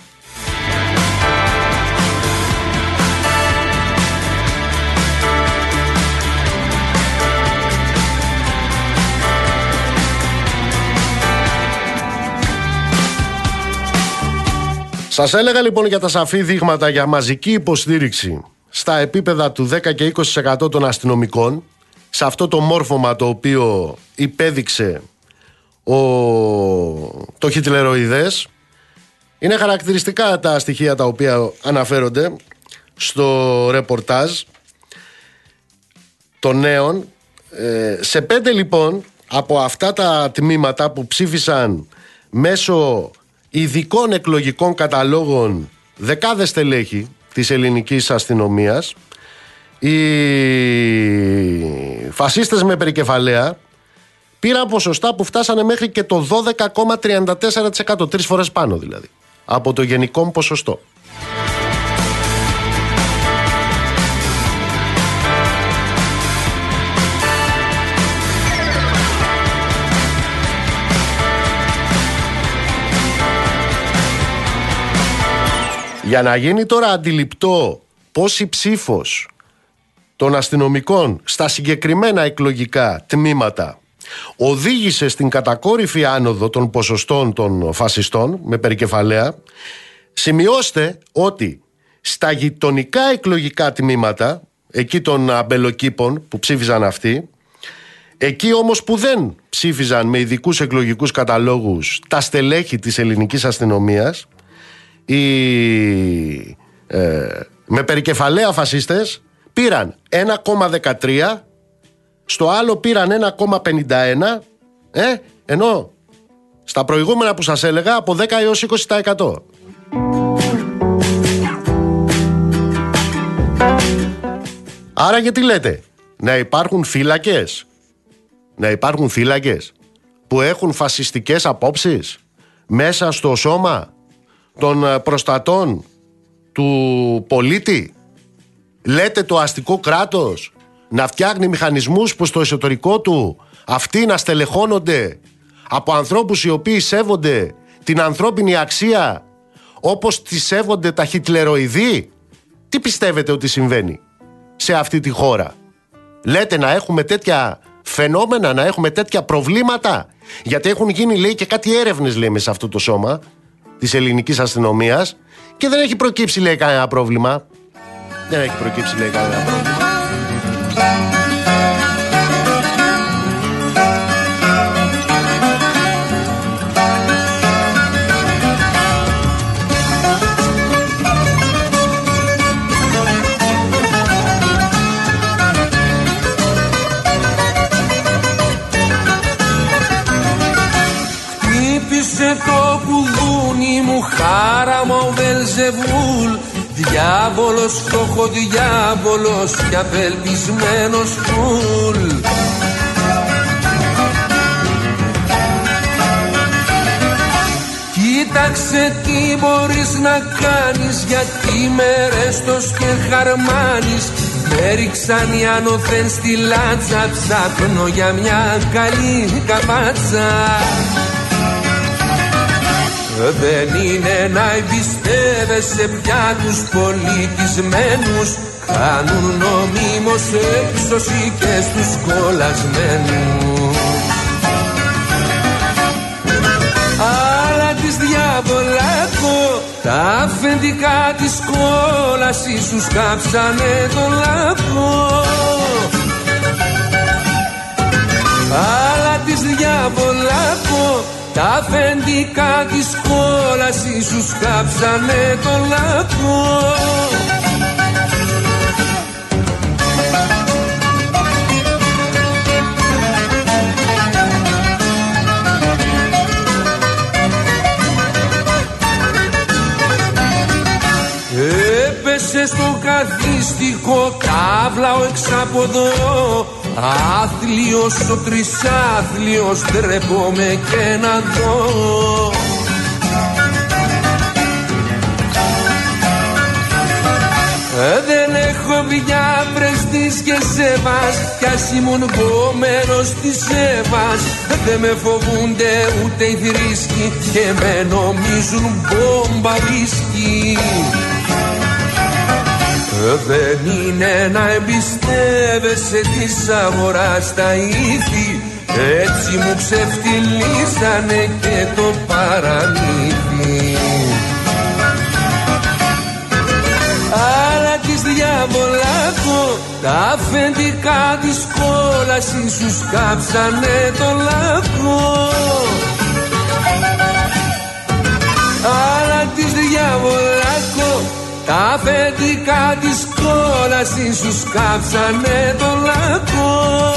Speaker 1: Σας έλεγα λοιπόν για τα σαφή δείγματα για μαζική υποστήριξη στα επίπεδα του 10 και 20% των αστυνομικών σε αυτό το μόρφωμα το οποίο υπέδειξε ο... το χιτλεροειδές είναι χαρακτηριστικά τα στοιχεία τα οποία αναφέρονται στο ρεπορτάζ των νέων. Ε, σε πέντε λοιπόν από αυτά τα τμήματα που ψήφισαν μέσω ειδικών εκλογικών καταλόγων δεκάδες τελέχη της ελληνικής αστυνομίας οι φασίστες με περικεφαλαία πήραν ποσοστά που φτάσανε μέχρι και το 12,34% τρεις φορές πάνω δηλαδή από το γενικό ποσοστό. Για να γίνει τώρα αντιληπτό πώς η ψήφος των αστυνομικών στα συγκεκριμένα εκλογικά τμήματα οδήγησε στην κατακόρυφη άνοδο των ποσοστών των φασιστών με περικεφαλαία. Σημειώστε ότι στα γειτονικά εκλογικά τμήματα εκεί των αμπελοκήπων που ψήφιζαν αυτοί εκεί όμως που δεν ψήφιζαν με ειδικούς εκλογικούς καταλόγους τα στελέχη της ελληνικής αστυνομίας οι ε, με περικεφαλαία φασίστες πήραν 1,13 στο άλλο πήραν 1,51 ε, ενώ στα προηγούμενα που σας έλεγα από 10 έως 20%. Άρα γιατί λέτε να υπάρχουν φύλακες να υπάρχουν φύλακες που έχουν φασιστικές απόψεις μέσα στο σώμα των ε, προστατών του πολίτη; Λέτε το αστικό κράτος να φτιάχνει μηχανισμούς που στο εσωτερικό του αυτοί να στελεχώνονται από ανθρώπους οι οποίοι σέβονται την ανθρώπινη αξία όπως τη σέβονται τα χιτλεροειδή. Τι πιστεύετε ότι συμβαίνει σε αυτή τη χώρα; Λέτε να έχουμε τέτοια φαινόμενα, να έχουμε τέτοια προβλήματα; Γιατί έχουν γίνει λέει και κάτι έρευνες λέει σε αυτό το σώμα της ελληνικής αστυνομίας και δεν έχει προκύψει λέει κανένα πρόβλημα. Δεν έχει προκύψει λέει κανένα πρόβλημα.
Speaker 8: Το κουδούνι μου χάραμα ο Βελζεβούλ. Διάβολος, φτωχό διάβολος και απελπισμένος φουλ. Κοίταξε τι μπορείς να κάνεις γιατί με ρέστος και χαρμάνεις. Με ρίξαν οι άνωθεν στη λάτσα ψάχνω για μια καλή καπάτσα δεν είναι να εμπιστεύεσαι πια τους πολιτισμένους. Κάνουν νομίμως έξωση και στους κολλασμένους. Αλλά της διαβολάκο τα αφεντικά της κόλας ίσους κάψανε τον λάκκο Αλλά της διαβολάκο τα αφεντικά της κόλας ίσους κάψανε το λάκκο Έπεσε στο καθίστικο κάβλαο εξ από εδώ Άθλιος ο τρισάθλιος ντρέπομαι και να δω. Ε, δεν έχω πια πρεστής και σεβάς Κι ας ήμουν κομμένος της σεβάς Δεν με φοβούνται ούτε οι θρήσκοι Και με νομίζουν μπόμπα ρίσκι δεν είναι να εμπιστεύεσαι της αγοράς στα ήθη. Έτσι μου ξεφτυλίσανε και το παραμύθι. Αλλά της διαβολάκο τα αφεντικά της κόλας ίσους κάψανε το λάκκο. Αλλά της διαβολάκο τα αφεντικά της κόλας ίσους κάψανε το λάκκο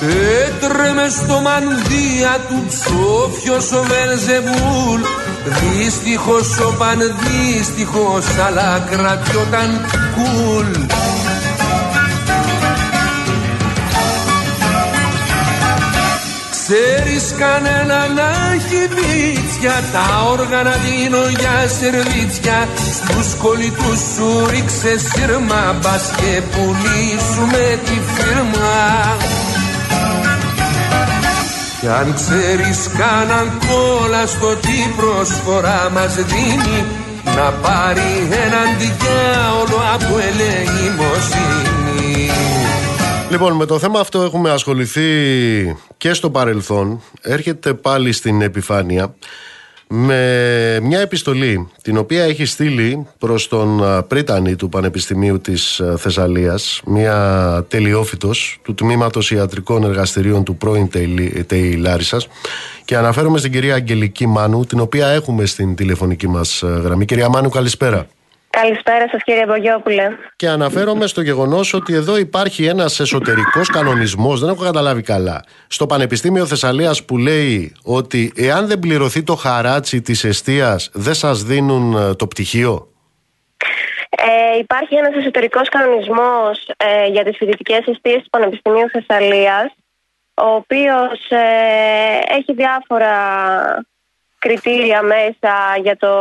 Speaker 8: Έτρεμε στο μανδύα του ψόφιος ο Βελζεβούλ Δυστυχώς ο πανδύστυχος αλλά κρατιόταν κουλ Ξέρεις κανένα να έχει βίτσια Τα όργανα δίνω για σερβίτσια. Στους κολλητούς σου ρίξε σύρμα Μπας και πουλήσουμε τη φίρμα κι αν ξέρεις κάναν κόλλα στο τι προσφορά μας δίνει Να πάρει έναν διάολο από ελεημοσύνη
Speaker 1: Λοιπόν, με το θέμα αυτό έχουμε ασχοληθεί και στο παρελθόν. Έρχεται πάλι στην επιφάνεια με μια επιστολή την οποία έχει στείλει προς τον πρίτανη του Πανεπιστημίου της Θεσσαλίας μια τελειόφυτος του Τμήματος Ιατρικών Εργαστηρίων του πρώην ΤΕΙ Λάρισας και αναφέρομαι στην κυρία Αγγελική Μάνου την οποία έχουμε στην τηλεφωνική μας γραμμή. Κυρία Μάνου καλησπέρα.
Speaker 9: Καλησπέρα σας κύριε Μπογιόπουλε.
Speaker 1: Και αναφέρομαι στο γεγονός ότι εδώ υπάρχει ένας εσωτερικός κανονισμός, δεν έχω καταλάβει καλά, στο Πανεπιστήμιο Θεσσαλίας που λέει ότι εάν δεν πληρωθεί το χαράτσι της αιστεία, δεν σας δίνουν ε, το πτυχίο;
Speaker 9: Ε, υπάρχει ένας εσωτερικός κανονισμός ε, για τις φοιτητικές αιστείες του Πανεπιστημίου Θεσσαλίας ο οποίος ε, έχει διάφορα κριτήρια μέσα για, το,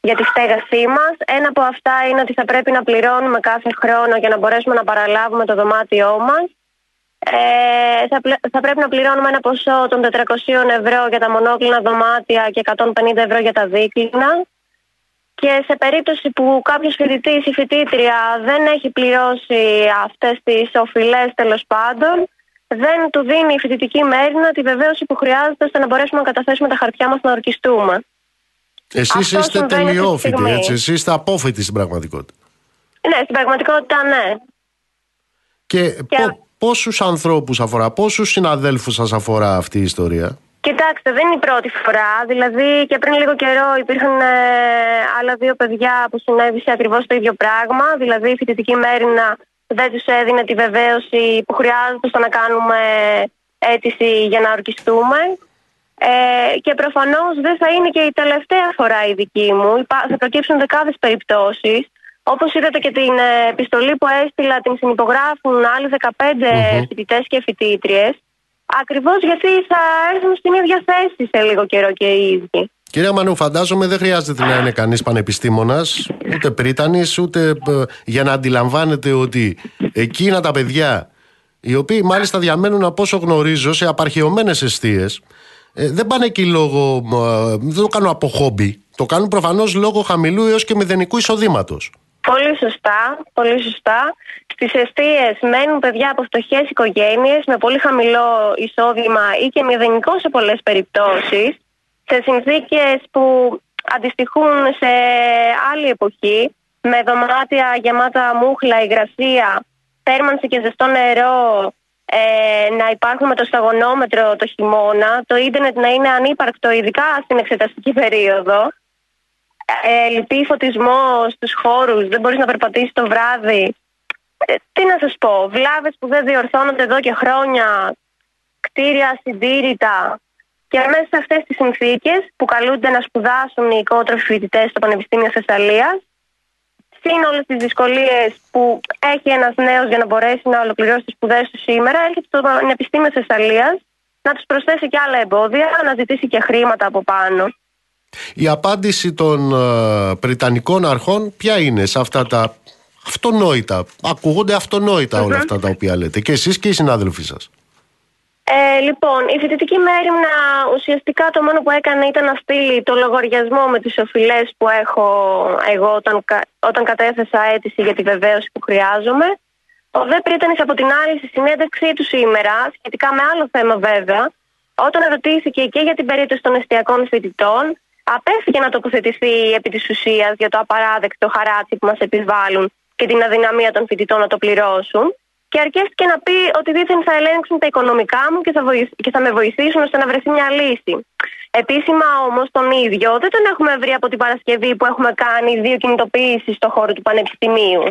Speaker 9: για τη στέγασή μας. Ένα από αυτά είναι ότι θα πρέπει να πληρώνουμε κάθε χρόνο για να μπορέσουμε να παραλάβουμε το δωμάτιό μας. Ε, θα, πλε- θα πρέπει να πληρώνουμε ένα ποσό των 400 ευρώ για τα μονόκλινα δωμάτια και 150 ευρώ για τα δίκλινα. Και σε περίπτωση που κάποιος φοιτητής ή φοιτήτρια δεν έχει πληρώσει αυτές τις οφειλές τέλος πάντων, δεν του δίνει η φοιτητική μέρημνα τη βεβαίωση που χρειάζεται ώστε να μπορέσουμε να καταθέσουμε τα χαρτιά μας να ορκιστούμε.
Speaker 1: Εσείς
Speaker 9: Αυτός
Speaker 1: είστε
Speaker 9: συμβαίνει αυτή τη
Speaker 1: τελειόφοιτοι,
Speaker 9: στιγμή.
Speaker 1: έτσι. Εσείς είστε απόφοιτοι στην πραγματικότητα.
Speaker 9: Ναι, στην πραγματικότητα ναι.
Speaker 1: Και,
Speaker 9: Και-
Speaker 1: πο- πόσους ανθρώπους αφορά, πόσους συναδέλφους σας αφορά αυτή η ιστορία;
Speaker 9: Κοιτάξτε, δεν είναι η πρώτη φορά. Δηλαδή και πριν λίγο καιρό υπήρχαν ε, άλλα δύο παιδιά που συνέβησε ακριβώς το ίδιο πράγμα. Δηλαδή η φοιτητική μέρημνα δεν τους έδινε τη βεβαίωση που χρειάζεται ώστε να κάνουμε αίτηση για να ορκιστούμε. Ε, και προφανώς δεν θα είναι και η τελευταία φορά η δική μου. Υπά- Θα προκύψουν δεκάδες περιπτώσεις. Όπως είδατε και την ε, επιστολή που έστειλα, την συνυπογράφουν άλλοι 15 φοιτητές και φοιτήτριες. Ακριβώς γιατί θα έρθουν στην ίδια θέση σε λίγο καιρό και οι ίδιοι.
Speaker 1: Κυρία Μανού, φαντάζομαι δεν χρειάζεται να είναι κανείς πανεπιστήμονας, ούτε πρίτανης, ούτε ε, για να αντιλαμβάνεται ότι εκείνα τα παιδιά, οι οποίοι μάλιστα διαμένουν από όσο γνωρίζω σε απαρχαιωμένες αιστείες, ε, δεν πάνε εκεί λόγω, ε, δεν το κάνουν από χόμπι, το κάνουν προφανώς λόγω χαμηλού έως και μηδενικού εισοδήματος.
Speaker 9: Πολύ σωστά, πολύ σωστά. Στις αιστείες μένουν παιδιά από φτωχές οικογένειες με πολύ χαμηλό εισόδημα ή και μηδενικό σε πολλές περιπτώσεις, σε συνθήκες που αντιστοιχούν σε άλλη εποχή, με δωμάτια γεμάτα μούχλα, υγρασία, θέρμανση και ζεστό νερό, ε, να υπάρχουν με το σταγονόμετρο το χειμώνα, το ίντερνετ να είναι ανύπαρκτο, ειδικά στην εξεταστική περίοδο ε, λυπή φωτισμός στους χώρους, δεν μπορείς να περπατήσεις το βράδυ. Ε, τι να σας πω, βλάβες που δεν διορθώνονται εδώ και χρόνια, κτίρια συντήρητα και μέσα σε αυτές τις συνθήκες που καλούνται να σπουδάσουν οι οικότροφοι φοιτητές στο Πανεπιστήμιο Θεσσαλίας συν όλες τις δυσκολίες που έχει ένας νέος για να μπορέσει να ολοκληρώσει τις σπουδές του σήμερα έρχεται στο Πανεπιστήμιο Θεσσαλίας να τους προσθέσει και άλλα εμπόδια, να ζητήσει και χρήματα από πάνω.
Speaker 1: Η απάντηση των ε, Πριτανικών αρχών ποια είναι σε αυτά τα αυτονόητα, ακούγονται αυτονόητα όλα αυτά τα οποία λέτε και εσείς και οι συνάδελφοί σας;
Speaker 9: Ε, λοιπόν, η φοιτητική μέρημνα ουσιαστικά το μόνο που έκανε ήταν να στείλει το λογαριασμό με τις οφειλές που έχω εγώ όταν, κα- όταν κατέθεσα αίτηση για τη βεβαίωση που χρειάζομαι. Ο δε πρίτανης από την άλλη στη συνέντευξή του σήμερα, σχετικά με άλλο θέμα βέβαια, όταν ερωτήθηκε και για την περίπτωση των εστιακών φοιτητών, απέφυγε να τοποθετηθεί επί της ουσίας για το απαράδεκτο χαράτσι που μας επιβάλλουν και την αδυναμία των φοιτητών να το πληρώσουν και αρκέστηκε να πει ότι δίθεν θα ελέγξουν τα οικονομικά μου και θα, βοηθ- και θα με βοηθήσουν ώστε να βρεθεί μια λύση. Επίσημα όμως τον ίδιο δεν τον έχουμε βρει από την Παρασκευή που έχουμε κάνει δύο κινητοποιήσει στο χώρο του Πανεπιστημίου.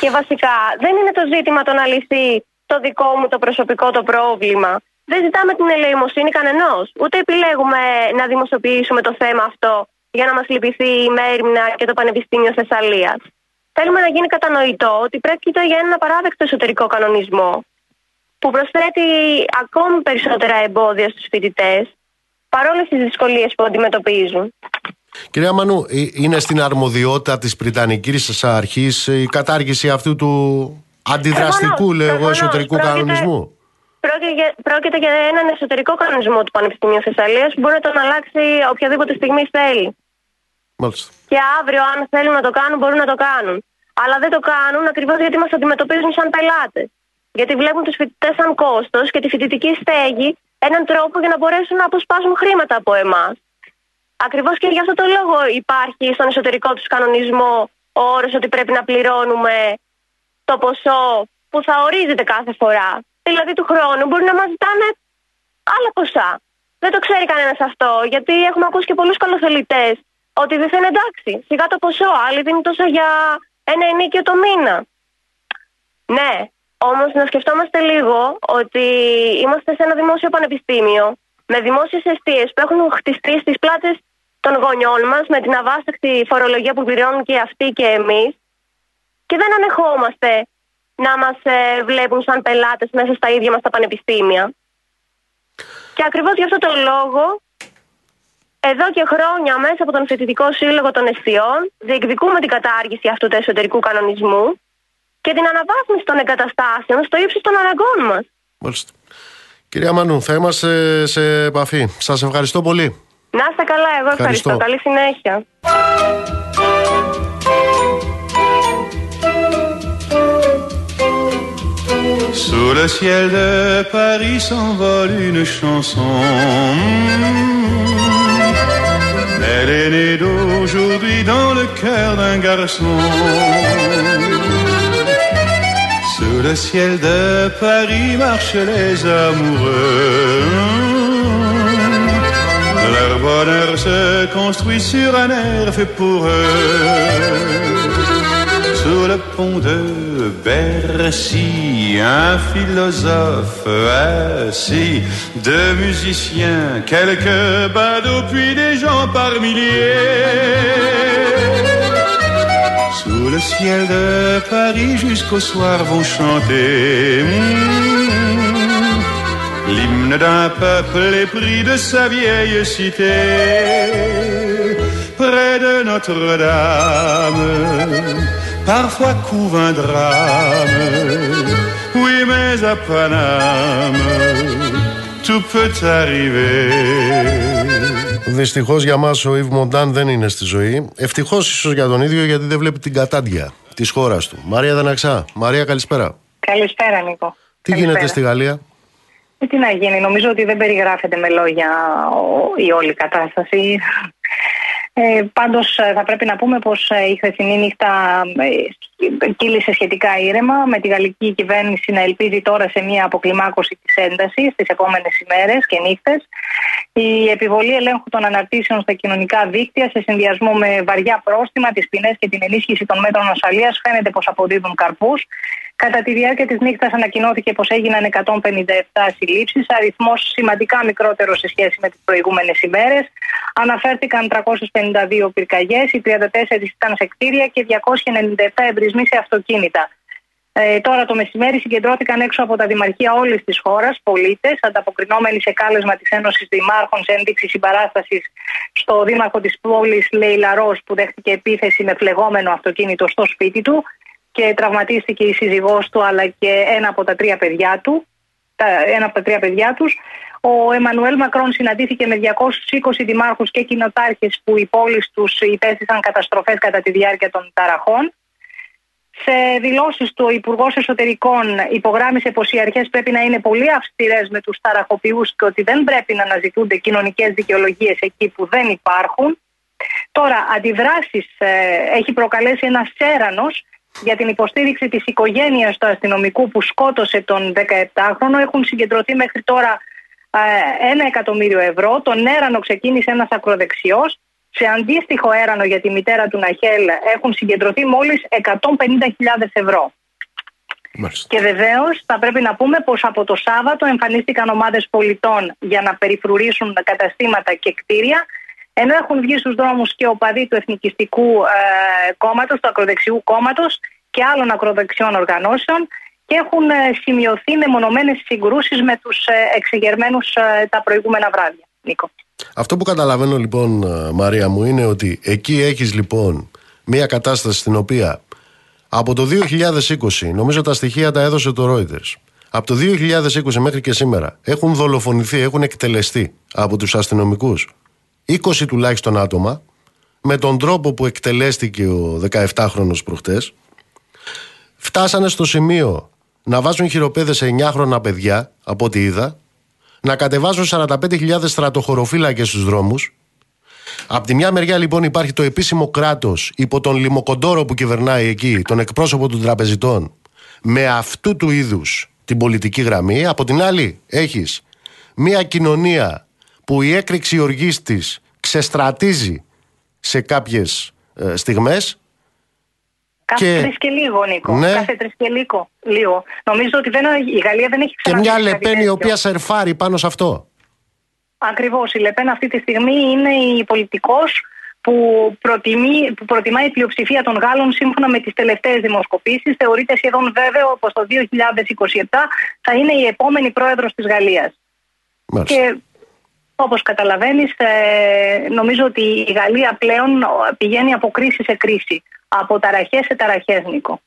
Speaker 9: Και βασικά δεν είναι το ζήτημα το να λυθεί το δικό μου το προσωπικό το πρόβλημα. Δεν ζητάμε την ελεημοσύνη κανενός. Ούτε επιλέγουμε να δημοσιοποιήσουμε το θέμα αυτό για να μας λυπηθεί η Μέριμνα και το Πανεπιστήμιο Θεσσαλίας. Θέλουμε να γίνει κατανοητό ότι πρόκειται για έναν απαράδεκτο εσωτερικό κανονισμό που προσθέτει ακόμη περισσότερα εμπόδια στους φοιτητές παρόλες τις δυσκολίες που αντιμετωπίζουν.
Speaker 1: Κυρία Μανού, ε, είναι στην αρμοδιότητα της Πριτανικής Αρχής η κατάργηση αυτού του αντιδραστικού,
Speaker 9: Προφανώς,
Speaker 1: λέω εγώ,
Speaker 9: προφανώς.
Speaker 1: εσωτερικού
Speaker 9: Πρόκειται-
Speaker 1: κανονισμού;
Speaker 9: Πρόκειται για, πρόκειται για έναν εσωτερικό κανονισμό του Πανεπιστημίου Θεσσαλίας που μπορεί να τον αλλάξει οποιαδήποτε στιγμή θέλει.
Speaker 1: Μάλιστα.
Speaker 9: Και αύριο, αν θέλουν να το κάνουν, μπορούν να το κάνουν. Αλλά δεν το κάνουν ακριβώς γιατί μας αντιμετωπίζουν σαν πελάτες. Γιατί βλέπουν τους φοιτητές σαν κόστος και τη φοιτητική στέγη έναν τρόπο για να μπορέσουν να αποσπάσουν χρήματα από εμάς. Ακριβώς και γι' αυτό το λόγο υπάρχει στον εσωτερικό τους κανονισμό ο όρος ότι πρέπει να πληρώνουμε το ποσό που θα ορίζεται κάθε φορά. Δηλαδή του χρόνου μπορεί να μας ζητάνε άλλα ποσά. Δεν το ξέρει κανένας αυτό, γιατί έχουμε ακούσει και πολλούς καλοθελητές ότι δεν θα είναι εντάξει. Σιγά το ποσό, άλλοι δίνουν τόσο για ένα ενίκιο το μήνα. Ναι, όμως να σκεφτόμαστε λίγο ότι είμαστε σε ένα δημόσιο πανεπιστήμιο με δημόσιες αιστείες που έχουν χτιστεί στις πλάτες των γονιών μας με την αβάσταχτη φορολογία που πληρώνουν και αυτοί και εμείς και δεν ανεχόμαστε να μας ε, βλέπουν σαν πελάτες μέσα στα ίδια μας τα πανεπιστήμια. Και ακριβώς γι' αυτό το λόγο, εδώ και χρόνια μέσα από τον Φοιτητικό Σύλλογο των Εστιών, διεκδικούμε την κατάργηση αυτού του εσωτερικού κανονισμού και την αναβάθμιση των εγκαταστάσεων στο ύψος των αναγκών μας.
Speaker 1: Μάλιστα. Κυρία Μανού, θα είμαστε σε επαφή. Σας ευχαριστώ πολύ.
Speaker 9: Να είστε καλά, εγώ ευχαριστώ.
Speaker 1: Ευχαριστώ.
Speaker 9: Καλή συνέχεια.
Speaker 10: Sous le ciel de Paris s'envole une chanson. Elle est née d'aujourd'hui dans le cœur d'un garçon. Sous le ciel de Paris marchent les amoureux. Leur bonheur se construit sur un air fait pour eux. Le pont de Bercy, un philosophe assis, deux musiciens, quelques badauds, puis des gens par milliers. Sous le ciel de Paris jusqu'au soir vont chanter mm, l'hymne d'un peuple épris de sa vieille cité. Près de Notre-Dame, parfois couve un drame. Oui, mais à Paname, tout peut arriver.
Speaker 1: Δυστυχώς για μας ο Ιβ Μοντάν δεν είναι στη ζωή. Ευτυχώς ίσως για τον ίδιο γιατί δεν βλέπει την κατάντια της χώρας του. Μαρία Δαναξά. Μαρία, καλησπέρα.
Speaker 11: Καλησπέρα, Νίκο.
Speaker 1: Τι γίνεται στη Γαλλία;
Speaker 11: Ε, Τι να γίνει, νομίζω ότι δεν περιγράφεται με λόγια ο- η όλη κατάσταση. Ε, πάντως ε, θα πρέπει να πούμε πως ε, η χθεσινή νύχτα ε, κύλησε σχετικά ήρεμα με τη γαλλική κυβέρνηση να ελπίζει τώρα σε μια αποκλιμάκωση της έντασης τις επόμενες ημέρες και νύχτες. Η επιβολή ελέγχου των αναρτήσεων στα κοινωνικά δίκτυα σε συνδυασμό με βαριά πρόστιμα, τις ποινές και την ενίσχυση των μέτρων ασφαλείας φαίνεται πως αποδίδουν καρπούς. Κατά τη διάρκεια της νύχτας ανακοινώθηκε πως έγιναν 157 συλλήψεις, αριθμός σημαντικά μικρότερο σε σχέση με τις προηγούμενες ημέρες. Αναφέρθηκαν 352 πυρκαγιές, οι 34 ήταν σε κτίρια και 297 εμπρισμοί σε αυτοκίνητα. Ε, τώρα το μεσημέρι συγκεντρώθηκαν έξω από τα δημαρχία όλης της χώρας πολίτες, ανταποκρινόμενοι σε κάλεσμα της Ένωσης Δημάρχων σε ένδειξη συμπαράστασης στο δήμαρχο της πόλης Λεϊλαρό, που δέχτηκε επίθεση με φλεγόμενο αυτοκίνητο στο σπίτι του και τραυματίστηκε η σύζυγός του αλλά και ένα από τα τρία παιδιά του. τα- Ένα από τα τρία παιδιά τους. Ο Εμμανουέλ Μακρόν συναντήθηκε με 220 δημάρχους και κοινοτάρχες που οι πόλεις τους υπέστησαν καταστροφές κατά τη διάρκεια των ταραχών. Σε δηλώσεις του, ο Υπουργός Εσωτερικών υπογράμμισε πως οι αρχές πρέπει να είναι πολύ αυστηρές με τους ταραχοποιούς και ότι δεν πρέπει να αναζητούνται κοινωνικές δικαιολογίες εκεί που δεν υπάρχουν. Τώρα, αντιδράσεις ε, έχει προκαλέσει ένας σέρανος για την υποστήριξη της οικογένειας του αστυνομικού που σκότωσε τον 17χρονο. Έχουν συγκεντρωθεί μέχρι τώρα ε, ένα εκατομμύριο ευρώ. Τον έρανο ξεκίνησε ένας ακροδεξιός. Σε αντίστοιχο έρανο για τη μητέρα του Ναχέλ έχουν συγκεντρωθεί μόλις 150.000 ευρώ. Και βεβαίως θα πρέπει να πούμε πως από το Σάββατο εμφανίστηκαν ομάδες πολιτών για να περιφρουρήσουν τα καταστήματα και κτίρια. Ενώ έχουν βγει στους δρόμους και οπαδοί του Εθνικιστικού ε, κόμματος, του ακροδεξιού κόμματος και άλλων ακροδεξιών οργανώσεων και έχουν ε, σημειωθεί μεμονωμένες συγκρούσεις με τους ε, εξεγερμένους τα προηγούμενα βράδια. Νίκο.
Speaker 1: Αυτό που καταλαβαίνω λοιπόν, ε, Μαρία μου, είναι ότι εκεί έχεις λοιπόν μια κατάσταση στην οποία από το 2020, νομίζω τα στοιχεία τα έδωσε το Reuters, από το 2020 μέχρι και σήμερα έχουν δολοφονηθεί, έχουν εκτελεστεί από τους αστυνομικούς 20 τουλάχιστον άτομα με τον τρόπο που εκτελέστηκε ο 17χρονος προχτές φτάσανε στο σημείο να βάζουν χειροπέδες σε 9χρονα παιδιά από ό,τι είδα να κατεβάζουν 45.000 στρατοχωροφύλακες στους δρόμους Απ' τη μια μεριά λοιπόν υπάρχει το επίσημο κράτος υπό τον λιμοκοντόρο που κυβερνάει εκεί, τον εκπρόσωπο των τραπεζιτών, με αυτού του είδους την πολιτική γραμμή. Από την άλλη έχεις μια κοινωνία που η έκρηξη οργής της ξεστρατίζει σε κάποιες ε, στιγμές
Speaker 11: Κάθε
Speaker 1: Και-
Speaker 11: τρεις και λίγο, Νίκο.
Speaker 1: Ναι.
Speaker 11: Κάθε τρεις και λίγο. λίγο. Νομίζω ότι δεν, η Γαλλία δεν έχει
Speaker 1: και
Speaker 11: ξαναδεί
Speaker 1: μια
Speaker 11: κάτι
Speaker 1: Λεπέν η
Speaker 11: τέτοιο.
Speaker 1: οποία σερφάρει πάνω σε αυτό.
Speaker 11: Ακριβώς. Η Λεπέν αυτή τη στιγμή είναι η πολιτικός που, προτιμεί, που προτιμάει η πλειοψηφία των Γάλλων σύμφωνα με τις τελευταίες δημοσκοπήσεις. Θεωρείται σχεδόν βέβαιο πως το 2027 θα είναι η επόμενη πρόεδρος της Γαλλίας.
Speaker 1: Μάλιστα.
Speaker 11: Και όπω καταλαβαίνει, νομίζω ότι η Γαλλία πλέον ε, πηγαίνει από κρίση σε κρίση. Από ταραχέ σε ταραχέ, Νίκο.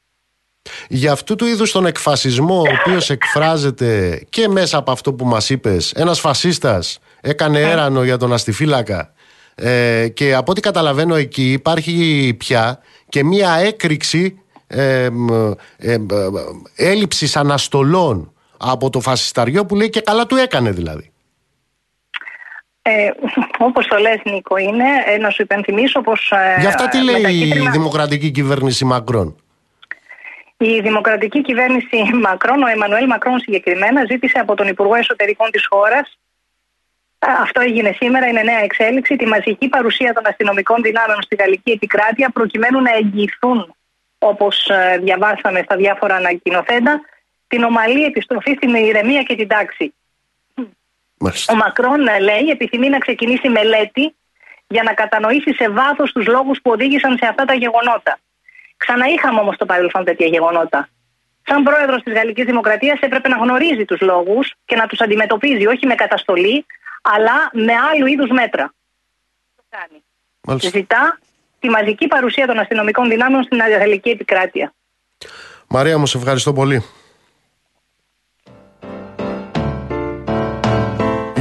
Speaker 1: Για αυτού του είδους τον εκφασισμό ο οποίος εκφράζεται και μέσα από αυτό που μας είπες ένας φασίστας έκανε έρανο για τον αστιφύλακα ε, και από ό,τι καταλαβαίνω εκεί υπάρχει πια και μία έκρηξη ε, μ, ε, μ, ε, έλλειψης αναστολών από το φασισταριό που λέει και καλά του έκανε δηλαδή.
Speaker 11: Ε, όπως το λες Νίκο είναι, ε, να σου υπενθυμίσω πως... ε,
Speaker 1: Γι' αυτά τι
Speaker 11: με τα
Speaker 1: λέει η
Speaker 11: κίτρινα-
Speaker 1: δημοκρατική κυβέρνηση Μακρόν;
Speaker 11: Η δημοκρατική κυβέρνηση Μακρόν, ο Εμμανουέλ Μακρόν συγκεκριμένα, ζήτησε από τον Υπουργό Εσωτερικών της χώρας α, αυτό έγινε σήμερα, είναι νέα εξέλιξη, τη μαζική παρουσία των αστυνομικών δυνάμεων στη γαλλική επικράτεια προκειμένου να εγγυηθούν, όπως ε, διαβάσαμε στα διάφορα ανακοινοθέντα, την ομαλή επιστροφή στην ηρεμία και την τάξη. Ο Μακρόν ε, λέει επιθυμεί να ξεκινήσει μελέτη για να κατανοήσει σε βάθος τους λόγους που οδήγησαν σε αυτά τα γεγονότα. Ξαναείχαμε όμως στο παρελθόν τέτοια γεγονότα. Σαν πρόεδρος της Γαλλικής Δημοκρατίας έπρεπε να γνωρίζει τους λόγους και να τους αντιμετωπίζει όχι με καταστολή, αλλά με άλλου είδους μέτρα. Το κάνει.
Speaker 1: Μάλιστα.
Speaker 11: Ζητά τη μαζική παρουσία των αστυνομικών δυνάμεων στην γαλλική επικράτεια.
Speaker 1: Μαρία μου, σε ευχαριστώ πολύ.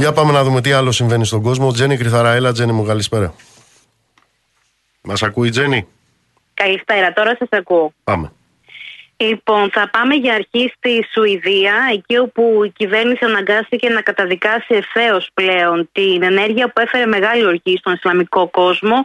Speaker 1: Για πάμε να δούμε τι άλλο συμβαίνει στον κόσμο. Τζένι Κρυθαρά, έλα Τζένι μου, καλησπέρα. Μας ακούει η Τζένι;
Speaker 12: Καλησπέρα, τώρα σας ακούω.
Speaker 1: Πάμε.
Speaker 12: Λοιπόν, θα πάμε για αρχή στη Σουηδία, εκεί όπου η κυβέρνηση αναγκάστηκε να καταδικάσει ευθέως πλέον την ενέργεια που έφερε μεγάλη οργή στον Ισλαμικό κόσμο.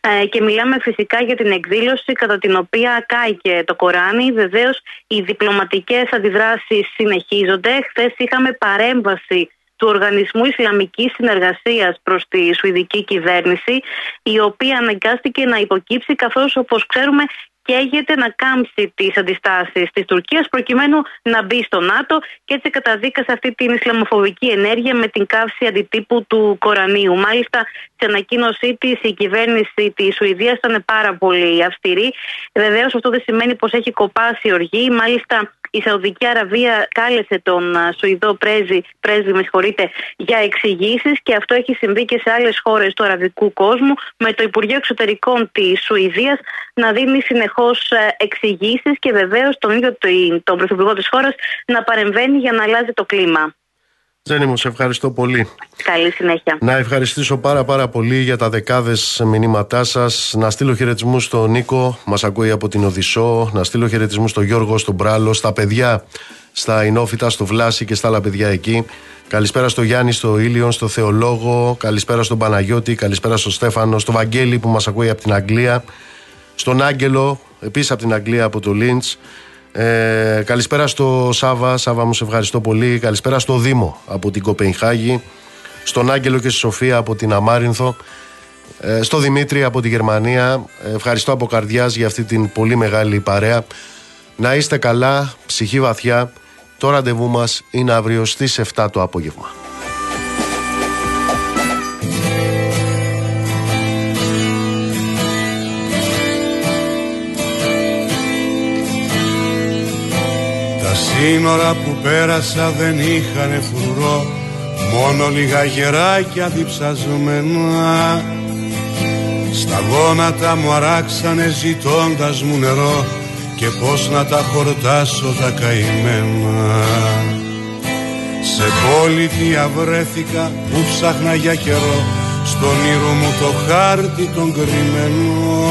Speaker 12: Ε, και μιλάμε φυσικά για την εκδήλωση κατά την οποία κάηκε το Κοράνι. Βεβαίως, οι διπλωματικές αντιδράσεις συνεχίζονται. Χθες είχαμε παρέμβαση του Οργανισμού Ισλαμικής Συνεργασίας προς τη Σουηδική κυβέρνηση η οποία αναγκάστηκε να υποκύψει καθώς όπως ξέρουμε καίγεται να κάμψει τις αντιστάσεις της Τουρκίας προκειμένου να μπει στο ΝΑΤΟ και έτσι καταδίκασε αυτή την Ισλαμοφοβική ενέργεια με την καύση αντιτύπου του Κορανίου. Μάλιστα, σε ανακοίνωσή της η κυβέρνηση της Σουηδίας ήταν πάρα πολύ αυστηρή. Βεβαίως, αυτό δεν σημαίνει πως έχει κοπάσει η οργή. Μάλιστα, η Σαουδική Αραβία κάλεσε τον α, Σουηδό πρέσβη, πρέσβη με συγχωρείτε, για εξηγήσεις και αυτό έχει συμβεί και σε άλλες χώρες του αραβικού κόσμου, με το Υπουργείο Εξωτερικών της Σουηδίας να δίνει συνεχώς εξηγήσεις και βεβαίως τον ίδιο τον- τον Πρωθυπουργό της χώρας να παρεμβαίνει για να αλλάζει το κλίμα.
Speaker 1: Τζένι μου, σε ευχαριστώ πολύ.
Speaker 12: Καλή συνέχεια.
Speaker 1: Να ευχαριστήσω πάρα πάρα πολύ για τα δεκάδες μηνύματά σας. Να στείλω χαιρετισμούς στον Νίκο, μας ακούει από την Οδυσσό. Να στείλω χαιρετισμούς στον Γιώργο, στον Μπράλο, στα παιδιά, στα Ινόφυτα, στο Βλάση και στα άλλα παιδιά εκεί. Καλησπέρα στο Γιάννη, στο Ήλιον, στο Θεολόγο. Καλησπέρα στον Παναγιώτη, καλησπέρα στο Στέφανο, στο Βαγγέλη που μας ακούει από την Αγγλία. Στον Άγγελο, επίσης από την Αγγλία, από το Λίντς. Ε, καλησπέρα στο Σάβα. Σάβα μου σε ευχαριστώ πολύ. Καλησπέρα στο Δήμο από την Κοπενχάγη. Στον Άγγελο και στη Σοφία από την Αμάρινθο. Ε, στο Δημήτρη από τη Γερμανία. Ε, ευχαριστώ από καρδιάς για αυτή την πολύ μεγάλη παρέα. Να είστε καλά, ψυχή βαθιά. Το ραντεβού μας είναι αύριο στις 7 το απόγευμα.
Speaker 13: Σύνορα που πέρασα δεν είχαν φρουρό Μόνο λίγα γεράκια διψαζομένα Στα γόνατα μου αράξανε ζητώντας μου νερό Και πως να τα χορτάσω τα καημένα. Σε πολιτεία βρέθηκα που ψάχνα για καιρό Στον ήρω μου το χάρτη τον κρυμμένο.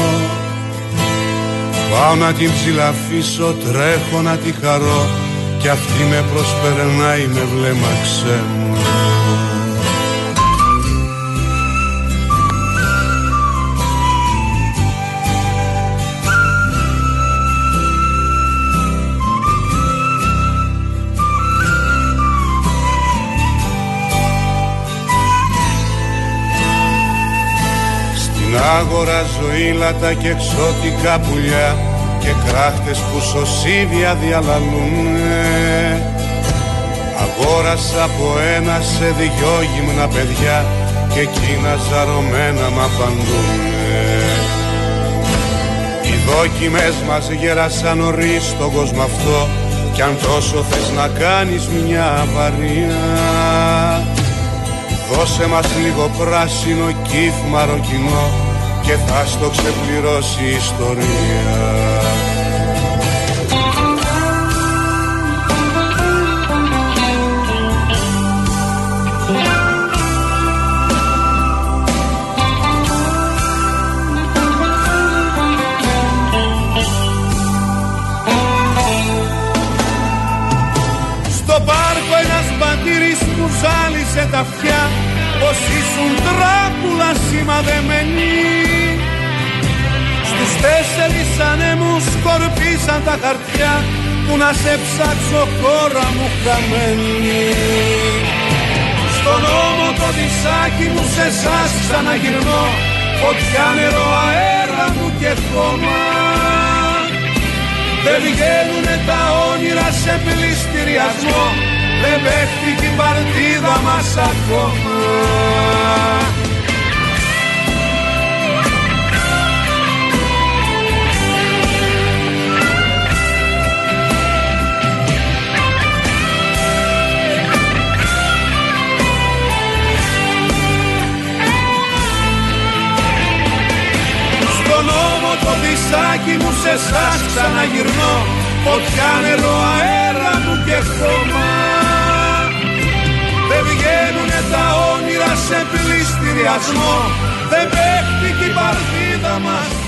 Speaker 13: Πάω να την ψηλαφίσω, τρέχω να τη χαρώ Κι αυτή με προσπερνάει με βλέμμα ξένο. Στην Να αγοράζω ήλατα και εξώτικα πουλιά και κράχτες που σωσίδια διαλαλούνε. Αγόρασα από ένα σε δυο γυμνα παιδιά και εκείνα ζαρωμένα μ' απαντούνε. Οι δόκιμες μας γέρασαν νωρίς στον κόσμο αυτό κι αν τόσο θες να κάνεις μια αβαρία. Δώσε μας λίγο πράσινο κύφ μαροκινό και θα στο ξεπληρώσει η ιστορία ζάλισε τα αυτιά πως ήσουν τράκουλα σημαδεμένοι Στους τέσσερις ανέμους σκορπίσαν τα χαρτιά που να σε ψάξω χώρα μου χαμένη. Στον ώμο το δισάκι μου σε εσάς ξαναγυρνώ φωτιά νερό αέρα μου και χώμα. Δεν βγαίνουνε τα όνειρα σε πληστηριασμό δεν παίχτηκε η παρτίδα μας ακόμα. Στον νόμο το δισάκι μου σε εσάς ξαναγυρνώ. Φωτιά νερό αέρα μου και χώμα σε πληστηριασμό Δεν παίχτηκε η παρτίδα μας. ακόμα